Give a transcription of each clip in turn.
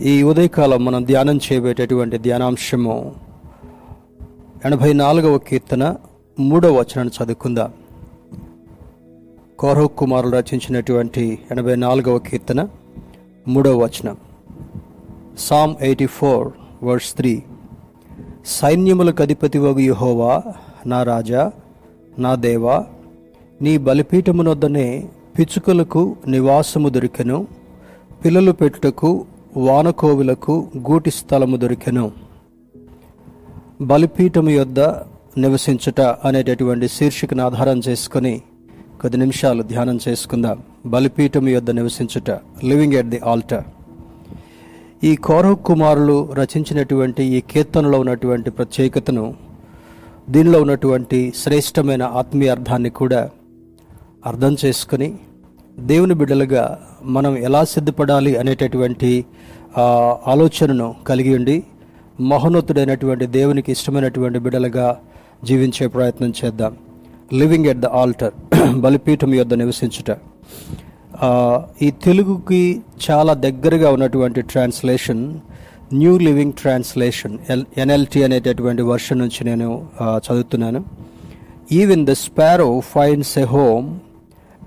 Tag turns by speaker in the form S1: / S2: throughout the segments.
S1: ఈ ఉదయకాలం మనం ధ్యానం చేయబేటటువంటి ధ్యానాంశము ఎనభై నాలుగవ కీర్తన మూడవ వచనాన్ని చదువుకుందాం. కౌరవ్ కుమారులు రచించినటువంటి ఎనభై నాలుగవ కీర్తన మూడవ వచనం. Psalm eighty four verse three. సైన్యములకు అధిపతి వగు యహోవా నా రాజా నా దేవా నీ బలిపీఠమునొద్దనే పిచ్చుకలకు నివాసము దొరికెను పిల్లలు పెట్టుటకు వానకోవులకు గూటి స్థలము దొరికెను. బలిపీఠము యొద్ద నివసించుట అనేటటువంటి శీర్షికను ఆధారం చేసుకొని కొద్ది నిమిషాలు ధ్యానం చేసుకుందాం. బలిపీఠము యొద్ద నివసించుట లివింగ్ ఎట్ ది ఆల్టర్. ఈ కౌరవ్ కుమారులు రచించినటువంటి ఈ కీర్తనలో ఉన్నటువంటి ప్రత్యేకతను దీనిలో ఉన్నటువంటి శ్రేష్టమైన ఆత్మీయ అర్థాన్ని కూడా అర్థం చేసుకుని దేవుని బిడ్డలుగా మనం ఎలా సిద్ధపడాలి అనేటటువంటి ఆలోచనను కలిగి ఉండి మహోన్నతుడైనటువంటి దేవునికి ఇష్టమైనటువంటి బిడ్డలుగా జీవించే ప్రయత్నం చేద్దాం. లివింగ్ ఎట్ ద ఆల్టర్ బలిపీఠం యొద్ద నివసించుట. ఈ తెలుగుకి చాలా దగ్గరగా ఉన్నటువంటి translation new living translation L NLT అనేటటువంటి వర్షన్ నుంచి నేను చదువుతున్నాను. Even the sparrow finds a home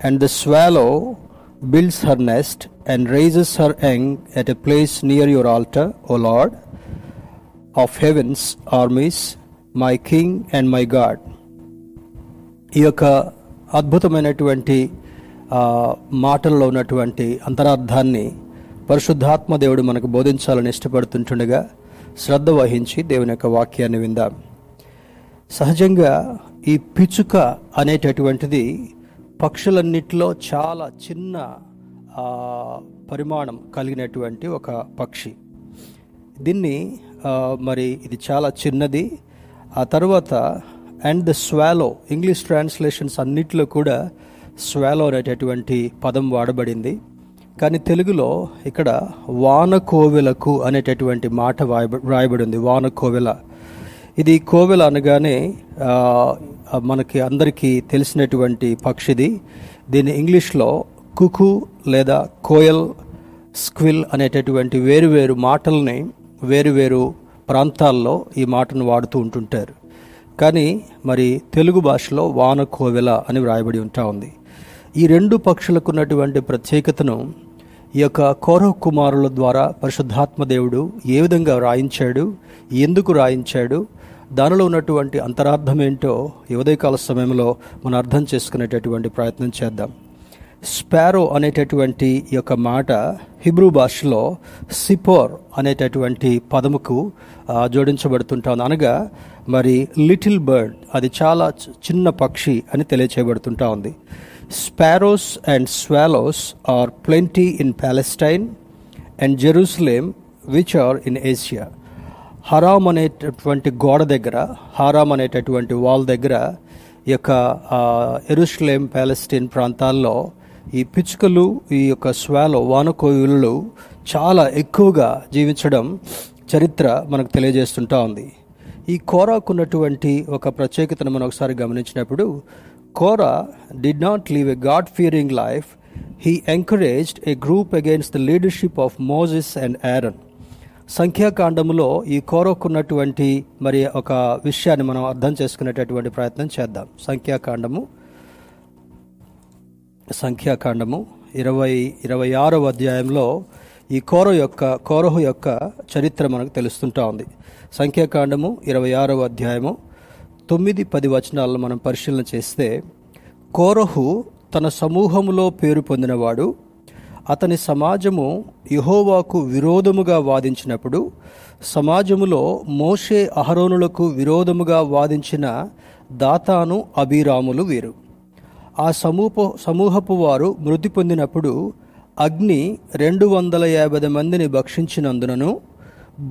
S1: and the swallow builds her nest and raises her young at a place near your altar O Lord of heaven's armies my king and my God ఈ యొక్క అద్భుతమైనటువంటి మాటల్లో ఉన్నటువంటి అంతరార్థాన్ని పరిశుద్ధాత్మ దేవుడు మనకు బోధించాలని ఇష్టపడుతుంటుండగా శ్రద్ధ వహించి దేవుని యొక్క వాక్యాన్ని విందాం. సహజంగా ఈ పిచ్చుక అనేటటువంటిది పక్షులన్నిటిలో చాలా చిన్న పరిమాణం కలిగినటువంటి ఒక పక్షి. దీన్ని మరి ఇది చాలా చిన్నది. ఆ తర్వాత and the swallow English translations అన్నిటిలో కూడా స్వాలో అనేటటువంటి పదం వాడబడింది. కానీ తెలుగులో ఇక్కడ వానకోవెలకు అనేటటువంటి మాట వాయబ రాయబడి ఉంది వానకోవెల. ఇది కోవెల అనగానే మనకి అందరికీ తెలిసినటువంటి పక్షిది. దీన్ని ఇంగ్లీష్లో కుకు లేదా కోయల్ స్క్విల్ అనేటటువంటి వేరువేరు మాటల్ని వేరువేరు ప్రాంతాల్లో ఈ మాటను వాడుతూ ఉంటుంటారు. కానీ మరి తెలుగు భాషలో వాన కోవెల అని వ్రాయబడి ఉంటా ఉంది. ఈ రెండు పక్షులకు ఉన్నటువంటి ప్రత్యేకతను ఈ యొక్క కౌరవ కుమారుల ద్వారా పరిశుద్ధాత్మ దేవుడు ఏ విధంగా రాయించాడు ఎందుకు రాయించాడు దానిలో ఉన్నటువంటి అంతరార్థం ఏంటో ఈ ఉదయకాల సమయంలో మనం అర్థం చేసుకునేటటువంటి ప్రయత్నం చేద్దాం. స్పారో అనేటటువంటి ఈ యొక్క మాట హిబ్రూ భాషలో సిపోర్ అనేటటువంటి పదముకు జోడించబడుతుంటాం జోడించబడుతుంటా ఉంది అనగా మరి లిటిల్ బర్డ్ అది చాలా చి- చిన్న పక్షి అని తెలియచేయబడుతుంటా ఉంది. Sparrows and swallows are plenty in Palestine and Jerusalem which are in Asia. హరామ్ అనేటటువంటి గోడ దగ్గర హారామ్ అనేటటువంటి వాల్ దగ్గర ఈ యొక్క ఎరుస్లేం ప్యాలెస్టీన్ ప్రాంతాల్లో ఈ పిచ్చుకలు ఈ యొక్క స్వాలో వానకోయులు చాలా ఎక్కువగా జీవించడం చరిత్ర మనకు తెలియజేస్తుంటా ఉంది. ఈ కోరాకున్నటువంటి ఒక ప్రత్యేకతను మనం ఒకసారి గమనించినప్పుడు Korah did not live a God fearing life he encouraged a group against the leadership of Moses and Aaron సంఖ్యాకాండములో ఈ కోరకున్నటువంటి మరి ఒక విషయాన్ని మనం అర్థం చేసుకునేటటువంటి ప్రయత్నం చేద్దాం. సంఖ్యాకాండము. సంఖ్యాకాండము ఇరవై ఇరవై ఆరవ అధ్యాయంలో ఈ కోర యొక్క కోరహు యొక్క చరిత్ర మనకు తెలుస్తుంటా ఉంది. సంఖ్యాకాండము ఇరవై ఆరవ అధ్యాయము తొమ్మిది పది వచనాలను మనం పరిశీలన చేస్తే కోరహు తన సమూహములో పేరు పొందినవాడు అతని సమాజము యహోవాకు విరోధముగా వాదించినప్పుడు సమాజములో మోషే అహరోనులకు విరోధముగా వాదించిన దాతాను అభిరాములు వీరు. ఆ సమూహ సమూహపు వారు మృతి పొందినప్పుడు అగ్ని రెండు వందల యాభై మందిని భక్షించినందునను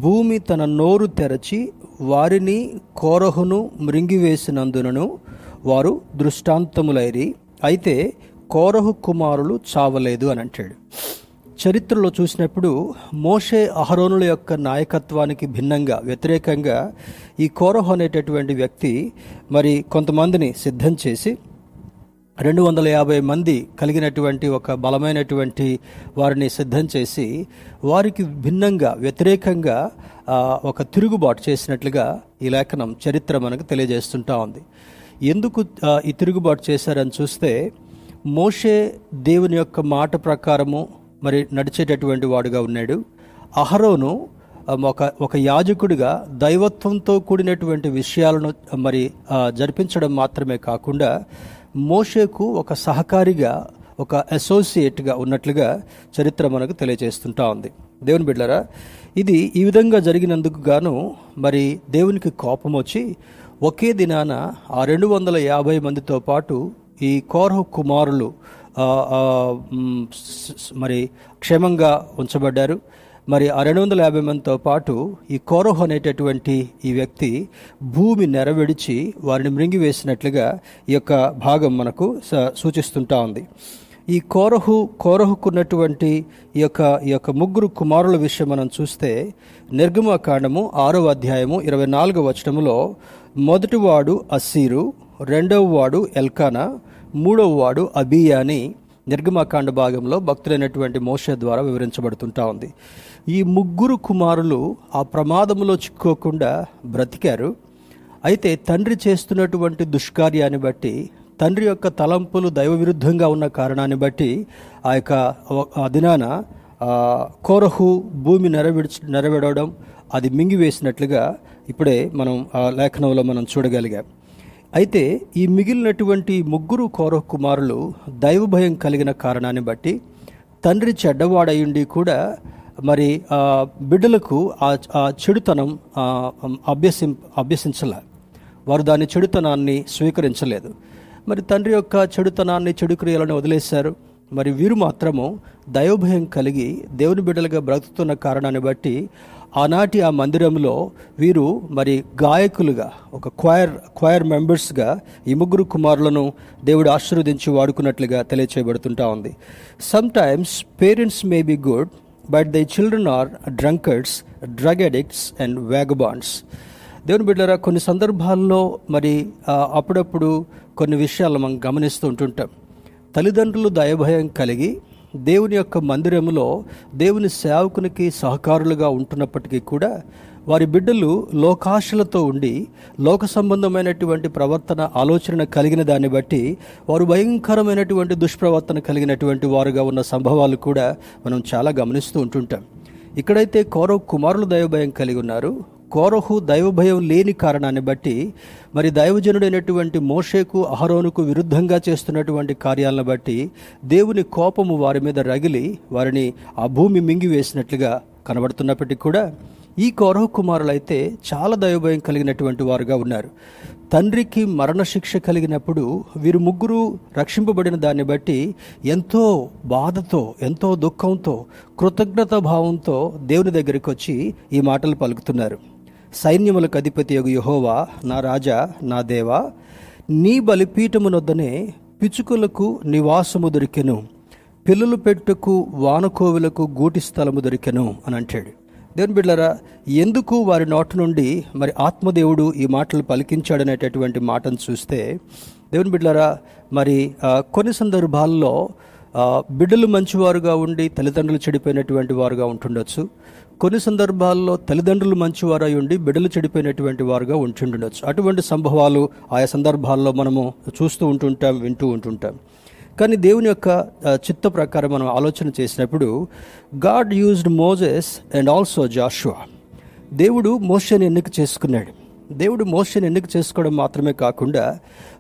S1: భూమి తన నోరు తెరచి వారిని కోరహును మృంగివేసినందునను వారు దృష్టాంతములైరి. అయితే కోరహు కుమారులు చావలేదు అని అంటాడు. చరిత్రలో చూసినప్పుడు మోషే అహరోనుల యొక్క నాయకత్వానికి భిన్నంగా వ్యతిరేకంగా ఈ కోరహు అనేటటువంటి వ్యక్తి మరి కొంతమందిని సిద్ధం చేసి రెండు వందల యాభై మంది కలిగినటువంటి ఒక బలమైనటువంటి వారిని సిద్ధం చేసి వారికి భిన్నంగా వ్యతిరేకంగా ఒక తిరుగుబాటు చేసినట్లుగా ఈ లేఖనం చరిత్ర మనకు తెలియజేస్తుంటా ఉంది. ఎందుకు ఈ తిరుగుబాటు చేశారని చూస్తే మోషే దేవుని యొక్క మాట ప్రకారము మరి నడిచేటటువంటి వాడుగా ఉన్నాడు. అహరోను ఒక ఒక యాజకుడిగా దైవత్వంతో కూడినటువంటి విషయాలను మరి జరిపించడం మాత్రమే కాకుండా మోషేకు ఒక సహకారిగా ఒక అసోసియేట్గా ఉన్నట్లుగా చరిత్ర మనకు తెలియజేస్తుంటా ఉంది. దేవుని బిడ్డరా ఇది ఈ విధంగా జరిగినందుకు గాను మరి దేవునికి కోపం వచ్చి ఒకే దినాన ఆ రెండు వందల యాభై మందితో పాటు ఈ కోరహు కుమారులు మరి క్షేమంగా ఉంచబడ్డారు. మరి ఆ రెండు వందల యాభై మందితో పాటు ఈ కోరహు అనేటటువంటి ఈ వ్యక్తి భూమి నెరవేడిచి వారిని మృంగివేసినట్లుగా ఈ యొక్క భాగం మనకు స- సూచిస్తుంటా ఉంది. ఈ కోరహు కోరహుకున్నటువంటి ఈ యొక్క ఈ యొక్క ముగ్గురు కుమారుల విషయం మనం చూస్తే నిర్గమకాండము ఆరవ అధ్యాయము ఇరవై నాలుగవ వచనములో మొదటివాడు అస్సీరు రెండవ వాడు ఎల్కానా మూడవ వాడు అబియా అని నిర్గమకాండ భాగంలో భక్తులైనటువంటి మోష ద్వారా వివరించబడుతుంటా ఉంది. ఈ ముగ్గురు కుమారులు ఆ ప్రమాదంలో చిక్కుకోకుండా బ్రతికారు. అయితే తండ్రి చేస్తున్నటువంటి దుష్కార్యాన్ని బట్టి తండ్రి యొక్క తలంపులు దైవ విరుద్ధంగా ఉన్న కారణాన్ని బట్టి ఆ యొక్క దినాన కోరహు భూమి నెరవేర్చ నెరవేరడం అది మింగివేసినట్లుగా ఇప్పుడే మనం ఆ లేఖనంలో మనం చూడగలిగాం. అయితే ఈ మిగిలినటువంటి ముగ్గురు కౌరవ కుమారులు దైవభయం కలిగిన కారణాన్ని బట్టి తండ్రి చెడ్డవాడయుండి కూడా మరి ఆ బిడ్డలకు ఆ ఆ చెడుతనం అభ్యసిం అభ్యసించలే. వారు దాని చెడుతనాన్ని స్వీకరించలేదు. మరి తండ్రి యొక్క చెడుతనాన్ని చెడు క్రియలను వదిలేశారు. మరి వీరు మాత్రము దైవభయం కలిగి దేవుని బిడ్డలుగా బ్రతుకుతున్న కారణాన్ని బట్టి ఆనాటి ఆ మందిరంలో వీరు మరి గాయకులుగా ఒక క్వైర్ క్వైర్ మెంబర్స్గా ఈ ముగ్గురు కుమారులను దేవుడు ఆశీర్వదించి వాడుకున్నట్లుగా తెలియచేయబడుతుంటా ఉంది. Sometimes parents may be good but they children are drunkards drug addicts and vagabonds దేవుని బిడ్డరా కొన్ని సందర్భాల్లో మరి అప్పుడప్పుడు కొన్ని విషయాలు మనం గమనిస్తూ ఉంటుంటాం. తల్లిదండ్రులు దయభయం కలిగి దేవుని యొక్క మందిరములో దేవుని సేవకునికి సహకారులుగా ఉంటున్నప్పటికీ కూడా వారి బిడ్డలు లోకాశలతో ఉండి లోక సంబంధమైనటువంటి ప్రవర్తన ఆలోచన కలిగిన దాన్ని బట్టి వారు భయంకరమైనటువంటి దుష్ప్రవర్తన కలిగినటువంటి వారుగా ఉన్న సంభవాలు కూడా మనం చాలా గమనిస్తూ ఉంటుంటాం. ఇక్కడైతే కౌరవ్ కుమారులు దైవభయం కలిగి ఉన్నారు. కోరహు దైవభయం లేని కారణాన్ని బట్టి మరి దైవజనుడైనటువంటి మోషేకు అహరోనుకు విరుద్ధంగా చేస్తున్నటువంటి కార్యాలను బట్టి దేవుని కోపము వారి మీద రగిలి వారిని ఆ భూమి మింగివేసినట్లుగా కనబడుతున్నప్పటికీ కూడా ఈ కౌరవ కుమారులైతే చాలా దైవభయం కలిగినటువంటి వారుగా ఉన్నారు. తండ్రికి మరణశిక్ష కలిగినప్పుడు వీరు ముగ్గురు రక్షింపబడిన దాన్ని బట్టి ఎంతో బాధతో ఎంతో దుఃఖంతో కృతజ్ఞత భావంతో దేవుని దగ్గరికి వచ్చి ఈ మాటలు పలుకుతున్నారు. సైన్యములకు అధిపతి యొక్క యహోవా నా రాజా నా దేవా నీ బలిపీఠమునొద్దనే పిచుకులకు నివాసము దొరికెను. పిల్లలు పెట్టుకు వానకోవులకు గూటి స్థలము దొరికెను అని అంటాడు. దేవుని బిడ్డరా ఎందుకు వారి నోటి నుండి మరి ఆత్మదేవుడు ఈ మాటలు పలికించాడనేటటువంటి మాటను చూస్తే దేవుని బిడ్డలారా మరి కొన్ని సందర్భాల్లో బిడ్డలు మంచివారుగా ఉండి తల్లిదండ్రులు చెడిపోయినటువంటి వారుగా ఉంటుండొచ్చు. కొన్ని సందర్భాల్లో తల్లిదండ్రులు మంచివారై ఉండి బిడ్డలు చెడిపోయినటువంటి వారుగా ఉంటుండొచ్చు. అటువంటి సంభవాలు ఆయా సందర్భాల్లో మనము చూస్తూ ఉంటుంటాం వింటూ ఉంటుంటాం. కానీ దేవుని యొక్క చిత్త ప్రకారం మనం ఆలోచన చేసినప్పుడు God used Moses and also Joshua. దేవుడు మోషని ఎన్నిక చేసుకున్నాడు. దేవుడు మోషని ఎన్నిక చేసుకోవడం మాత్రమే కాకుండా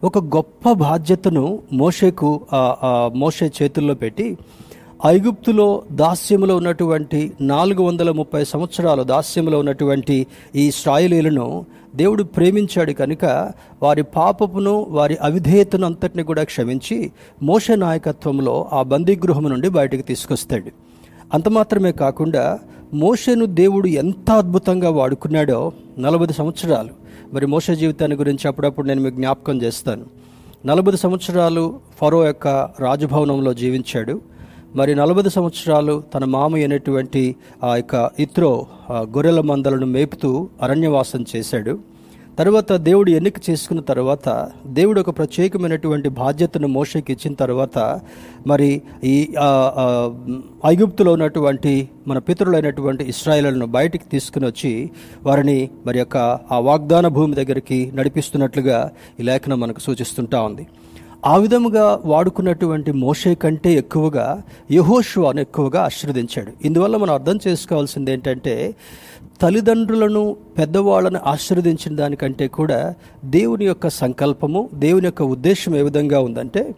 S1: ఒక గొప్ప బాధ్యతను మోషేకు మోషే చేతుల్లో పెట్టి ఐగుప్తులో దాస్యములో ఉన్నటువంటి నాలుగు వందల ముప్పై సంవత్సరాలు దాస్యములో ఉన్నటువంటి ఈ ఇస్రాయేలీలను దేవుడు ప్రేమించాడు కనుక వారి పాపపును వారి అవిధేయతను అంతటిని కూడా క్షమించి మోష నాయకత్వంలో ఆ బందీగృహం నుండి బయటకు తీసుకొస్తాడు. అంత మాత్రమే కాకుండా మోషను దేవుడు ఎంత అద్భుతంగా వాడుకున్నాడో నలభై సంవత్సరాలు. మరి మోష జీవితాన్ని గురించి అప్పుడప్పుడు నేను మీకు జ్ఞాపకం చేస్తాను. నలభై సంవత్సరాలు ఫరో యొక్క రాజభవనంలో జీవించాడు. మరి నలభై సంవత్సరాలు తన మామ అయినటువంటి ఆ యొక్క ఇత్రో గొర్రెల మందలను మేపుతూ అరణ్యవాసం చేశాడు. తర్వాత దేవుడు ఎన్నిక చేసుకున్న తర్వాత దేవుడు ఒక ప్రత్యేకమైనటువంటి బాధ్యతను మోషకి ఇచ్చిన తర్వాత మరి ఈ ఐగుప్తులో ఉన్నటువంటి మన పితరులైనటువంటి ఇస్రాయలను బయటికి తీసుకుని వచ్చి వారిని మరి యొక్క ఆ వాగ్దాన భూమి దగ్గరికి నడిపిస్తున్నట్లుగా ఈ లేఖనం మనకు సూచిస్తుంటా ఉంది. ఆ విధముగా వాడుకున్నటువంటి మోషే కంటే ఎక్కువగా యహోషువాను ఎక్కువగా ఆశీర్వదించాడు. ఇందువల్ల మనం అర్థం చేసుకోవాల్సింది ఏంటంటే తల్లిదండ్రులను పెద్దవాళ్ళను ఆశీర్వదించిన దానికంటే కూడా దేవుని యొక్క సంకల్పము దేవుని యొక్క ఉద్దేశం ఏ విధంగా ఉందంటే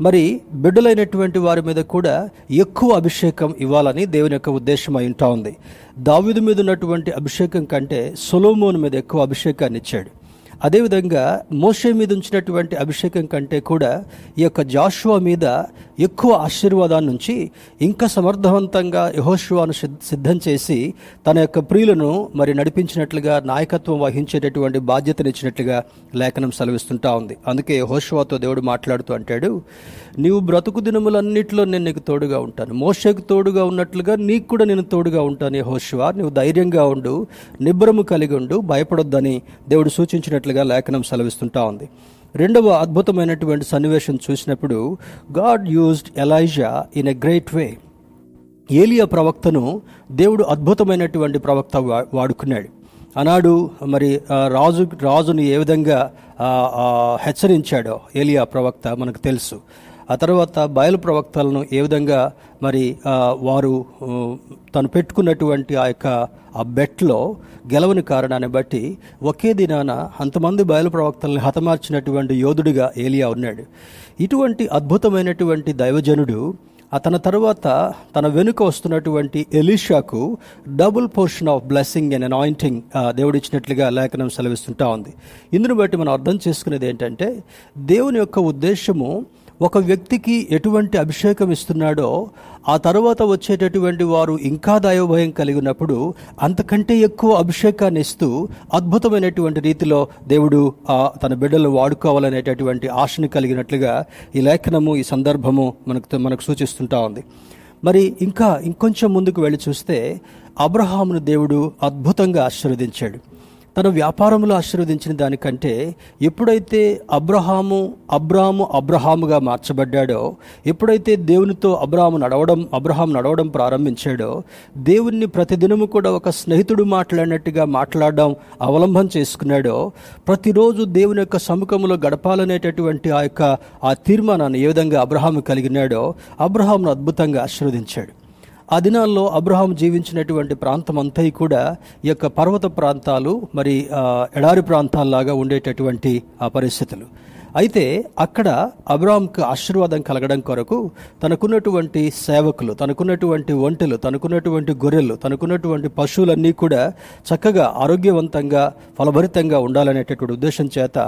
S1: మరి బిడ్డలైనటువంటి వారి మీద కూడా ఎక్కువ అభిషేకం ఇవ్వాలని దేవుని యొక్క ఉద్దేశం అయి ఉంటా ఉంది. దావిదు మీద ఉన్నటువంటి అభిషేకం కంటే సొలోమోన్ మీద ఎక్కువ అభిషేకాన్ని ఇచ్చాడు. అదేవిధంగా మోషే మీద ఉంచినటువంటి అభిషేకం కంటే కూడా ఈ యొక్క జాషువా మీద ఎక్కువ ఆశీర్వాదాన్ని నుంచి ఇంకా సమర్థవంతంగా యహోషువాను సిద్ధం చేసి తన యొక్క ప్రియులను మరి నడిపించినట్లుగా నాయకత్వం వహించేటటువంటి బాధ్యతనిచ్చినట్లుగా లేఖనం సెలవిస్తుంటా ఉంది. అందుకే యహోషువాతో దేవుడు మాట్లాడుతూ అంటాడు నీవు బ్రతుకు దినములన్నిటిలో నేను నీకు తోడుగా ఉంటాను. మోషకు తోడుగా ఉన్నట్లుగా నీకు కూడా నేను తోడుగా ఉంటాను యెహోషువ. నువ్వు ధైర్యంగా ఉండు నిబ్రము కలిగి ఉండు భయపడొద్దని దేవుడు సూచించినట్లుగా లేఖనం సెలవిస్తుంటా ఉంది. రెండవ అద్భుతమైనటువంటి సన్నివేశం చూసినప్పుడు God used Elijah in a great way. ఏలియా ప్రవక్తను దేవుడు అద్భుతమైనటువంటి ప్రవక్త వాడుకున్నాడు. ఆనాడు మరి ఆ, రాజు రాజుని ఏ విధంగా హెచ్చరించాడో ఏలియా ప్రవక్త మనకు తెలుసు. ఆ తర్వాత బయలు ప్రవక్తలను ఏ విధంగా మరి వారు తను పెట్టుకున్నటువంటి ఆ యొక్క ఆ బెట్లో గెలవని కారణాన్ని బట్టి ఒకే దినాన అంతమంది బయలు ప్రవక్తల్ని హతమార్చినటువంటి యోధుడిగా ఏలియా ఉన్నాడు. ఇటువంటి అద్భుతమైనటువంటి దైవజనుడు అతని తర్వాత తన వెనుక వస్తున్నటువంటి ఎలీషాకు double portion of blessing and anointing దేవుడిచ్చినట్లుగా లేఖనం సెలవిస్తుంటా ఉంది. ఇందును బట్టి మనం అర్థం చేసుకునేది ఏంటంటే దేవుని యొక్క ఉద్దేశము ఒక వ్యక్తికి ఎటువంటి అభిషేకం ఇస్తున్నాడో ఆ తర్వాత వచ్చేటటువంటి వారు ఇంకా దైవభయం కలిగినప్పుడు అంతకంటే ఎక్కువ అభిషేకాన్ని ఇస్తూ అద్భుతమైనటువంటి రీతిలో దేవుడు ఆ తన బిడ్డలు వాడుకోవాలనేటటువంటి ఆశను కలిగినట్లుగా ఈ లేఖనము ఈ సందర్భము మనకు మనకు సూచిస్తుంటా ఉంది. మరి ఇంకా ఇంకొంచెం ముందుకు వెళ్ళి చూస్తే అబ్రహామును దేవుడు అద్భుతంగా ఆశీర్వదించాడు. తన వ్యాపారంలో ఆశీర్వదించిన దానికంటే ఎప్పుడైతే అబ్రహాము అబ్రాము అబ్రహాముగా మార్చబడ్డాడో ఎప్పుడైతే దేవునితో అబ్రాము నడవడం అబ్రహాం నడవడం ప్రారంభించాడో దేవుణ్ణి ప్రతిదినము కూడా ఒక స్నేహితుడు మాట్లాడినట్టుగా మాట్లాడడం అవలంబం చేసుకున్నాడో ప్రతిరోజు దేవుని యొక్క సముఖంలో గడపాలనేటటువంటి ఆ యొక్క ఆ తీర్మానాన్ని ఏ విధంగా అబ్రహాము కలిగినాడో అబ్రహాంను అద్భుతంగా ఆశీర్వదించాడు. ఆ దినాల్లో అబ్రహాం జీవించినటువంటి ప్రాంతం అంతా కూడా ఈ యొక్క పర్వత ప్రాంతాలు మరి ఎడారి ప్రాంతాల్లాగా ఉండేటటువంటి ఆ పరిస్థితులు. అయితే అక్కడ అబ్రాహాంకు ఆశీర్వాదం కలగడం కొరకు తనకున్నటువంటి సేవకులు తనకున్నటువంటి ఒంటెలు తనకున్నటువంటి గొర్రెలు తనకున్నటువంటి పశువులన్నీ కూడా చక్కగా ఆరోగ్యవంతంగా ఫలభరితంగా ఉండాలనేటటువంటి ఉద్దేశం చేత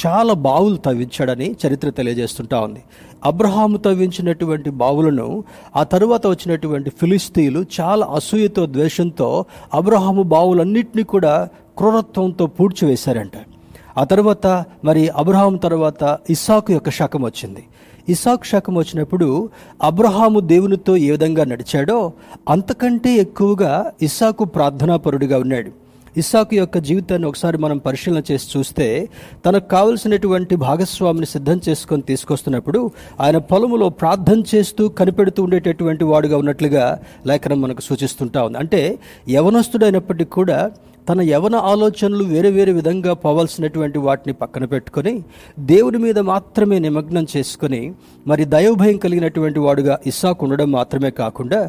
S1: చాలా బావులు తవ్వించాడని చరిత్ర తెలియజేస్తుంటా ఉంది. అబ్రహాము తవ్వించినటువంటి బావులను ఆ తరువాత వచ్చినటువంటి ఫిలిస్తీన్లు చాలా అసూయతో ద్వేషంతో అబ్రహాము బావులన్నింటినీ కూడా క్రూరత్వంతో పూడ్చివేశారంట. ఆ తర్వాత మరి అబ్రహాం తర్వాత ఇస్సాకు యొక్క శకం వచ్చింది. ఇసాక్ శకం వచ్చినప్పుడు అబ్రహాము దేవునితో ఏ విధంగా నడిచాడో అంతకంటే ఎక్కువగా ఇస్సాకు ప్రార్థనాపరుడిగా ఉన్నాడు. ఇస్సాకు యొక్క జీవితాన్ని ఒకసారి మనం పరిశీలన చేసి చూస్తే తనకు కావలసినటువంటి భాగస్వామిని సిద్ధం చేసుకొని తీసుకొస్తున్నప్పుడు ఆయన పొలములో ప్రార్థన చేస్తూ కనిపెడుతూ ఉండేటటువంటి వాడుగా ఉన్నట్లుగా లేఖనం మనకు సూచిస్తుంటా ఉంది. అంటే యవనస్తుడైనప్పటికీ కూడా తన యవన ఆలోచనలు వేరే వేరే విధంగా పోవాల్సినటువంటి వాటిని పక్కన పెట్టుకొని దేవుని మీద మాత్రమే నిమగ్నం చేసుకొని మరి దైవభయం కలిగినటువంటి వాడుగా ఇస్సాకు ఉండడం మాత్రమే కాకుండా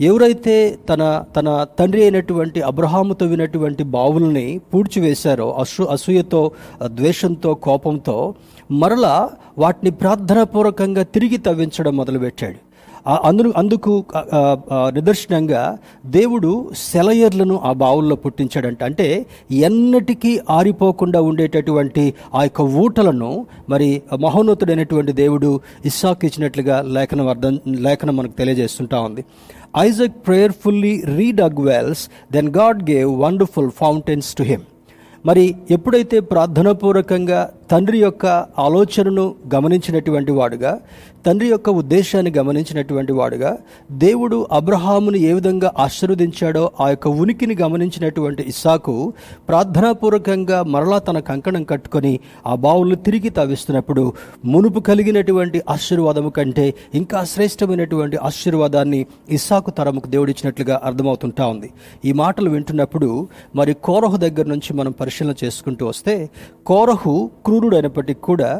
S1: ఎవరైతే తన తన తండ్రి అయినటువంటి అబ్రహాముతో వినటువంటి బావుల్ని పూడ్చివేశారో అసూ అసూయతో ద్వేషంతో కోపంతో మరలా వాటిని ప్రార్థనాపూర్వకంగా తిరిగి తవ్వించడం మొదలుపెట్టాడు. అందు అందుకు నిదర్శనంగా దేవుడు సెలయర్లను ఆ బావుల్లో పుట్టించాడంట. అంటే ఎన్నటికీ ఆరిపోకుండా ఉండేటటువంటి ఆ యొక్క ఊటలను మరి మహోన్నతుడైనటువంటి దేవుడు ఇస్సాకు ఇచ్చినట్లుగా లేఖనం అర్థం లేఖనం మనకు తెలియజేస్తుంటా ఉంది. Isaac prayerfully redug wells then God gave wonderful fountains to him. మరి ఎప్పుడైతే ప్రార్థనాపూర్వకంగా తండ్రి యొక్క ఆలోచనను గమనించినటువంటి వాడుగా తండ్రి యొక్క ఉద్దేశాన్ని గమనించినటువంటి వాడుగా దేవుడు అబ్రహామును ఏ విధంగా ఆశీర్వదించాడో ఆ యొక్క ఉనికిని గమనించినటువంటి ఇస్సాకు ప్రార్థనాపూర్వకంగా మరలా తన కంకణం కట్టుకొని ఆ బావులను తిరిగి తవ్విస్తున్నప్పుడు మునుపు కలిగినటువంటి ఆశీర్వాదము కంటే ఇంకా శ్రేష్టమైనటువంటి ఆశీర్వాదాన్ని ఇస్సాకు తరముకు దేవుడిచ్చినట్లుగా అర్థమవుతుంటా ఉంది. ఈ మాటలు వింటున్నప్పుడు మరి కోరహు దగ్గర నుంచి మనం పరిశీలన చేసుకుంటూ వస్తే కోరహు క్రూరుడు అయినప్పటికీ కూడా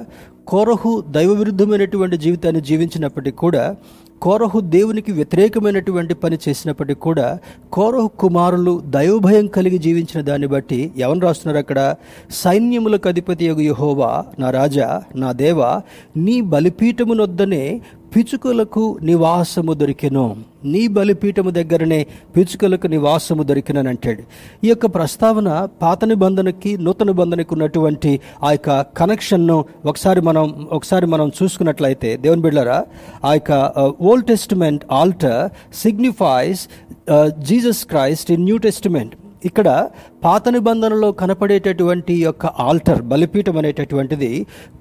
S1: కోరహు దైవ విరుద్ధమైనటువంటి జీవితాన్ని జీవించినప్పటికీ కూడా కోరహు దేవునికి వ్యతిరేకమైనటువంటి పని చేసినప్పటికీ కూడా కోరహు కుమారులు దైవభయం కలిగి జీవించిన దాన్ని బట్టి ఎవరు రాస్తున్నారు అక్కడ? సైన్యములకు అధిపతి యగు యహోవా నా రాజా నా దేవ నీ బలిపీఠమునొద్దనే పిచుకలకు నివాసము దొరికెను. నీ బలిపీఠము దగ్గరనే పిచుకలకు నివాసము దొరికినని అంటాడు. ఈ యొక్క ప్రస్తావన పాత నిబంధనకి నూతన నిబంధనకు ఉన్నటువంటి ఆ యొక్క కనెక్షన్ను ఒకసారి మనం ఒకసారి మనం చూసుకున్నట్లయితే దేవుని బిడ్డరా ఆ యొక్క old testament altar signifies Jesus Christ in new testament ఇక్కడ పాత నిబంధనలో కనపడేటటువంటి యొక్క ఆల్టర్ బలిపీఠం అనేటటువంటిది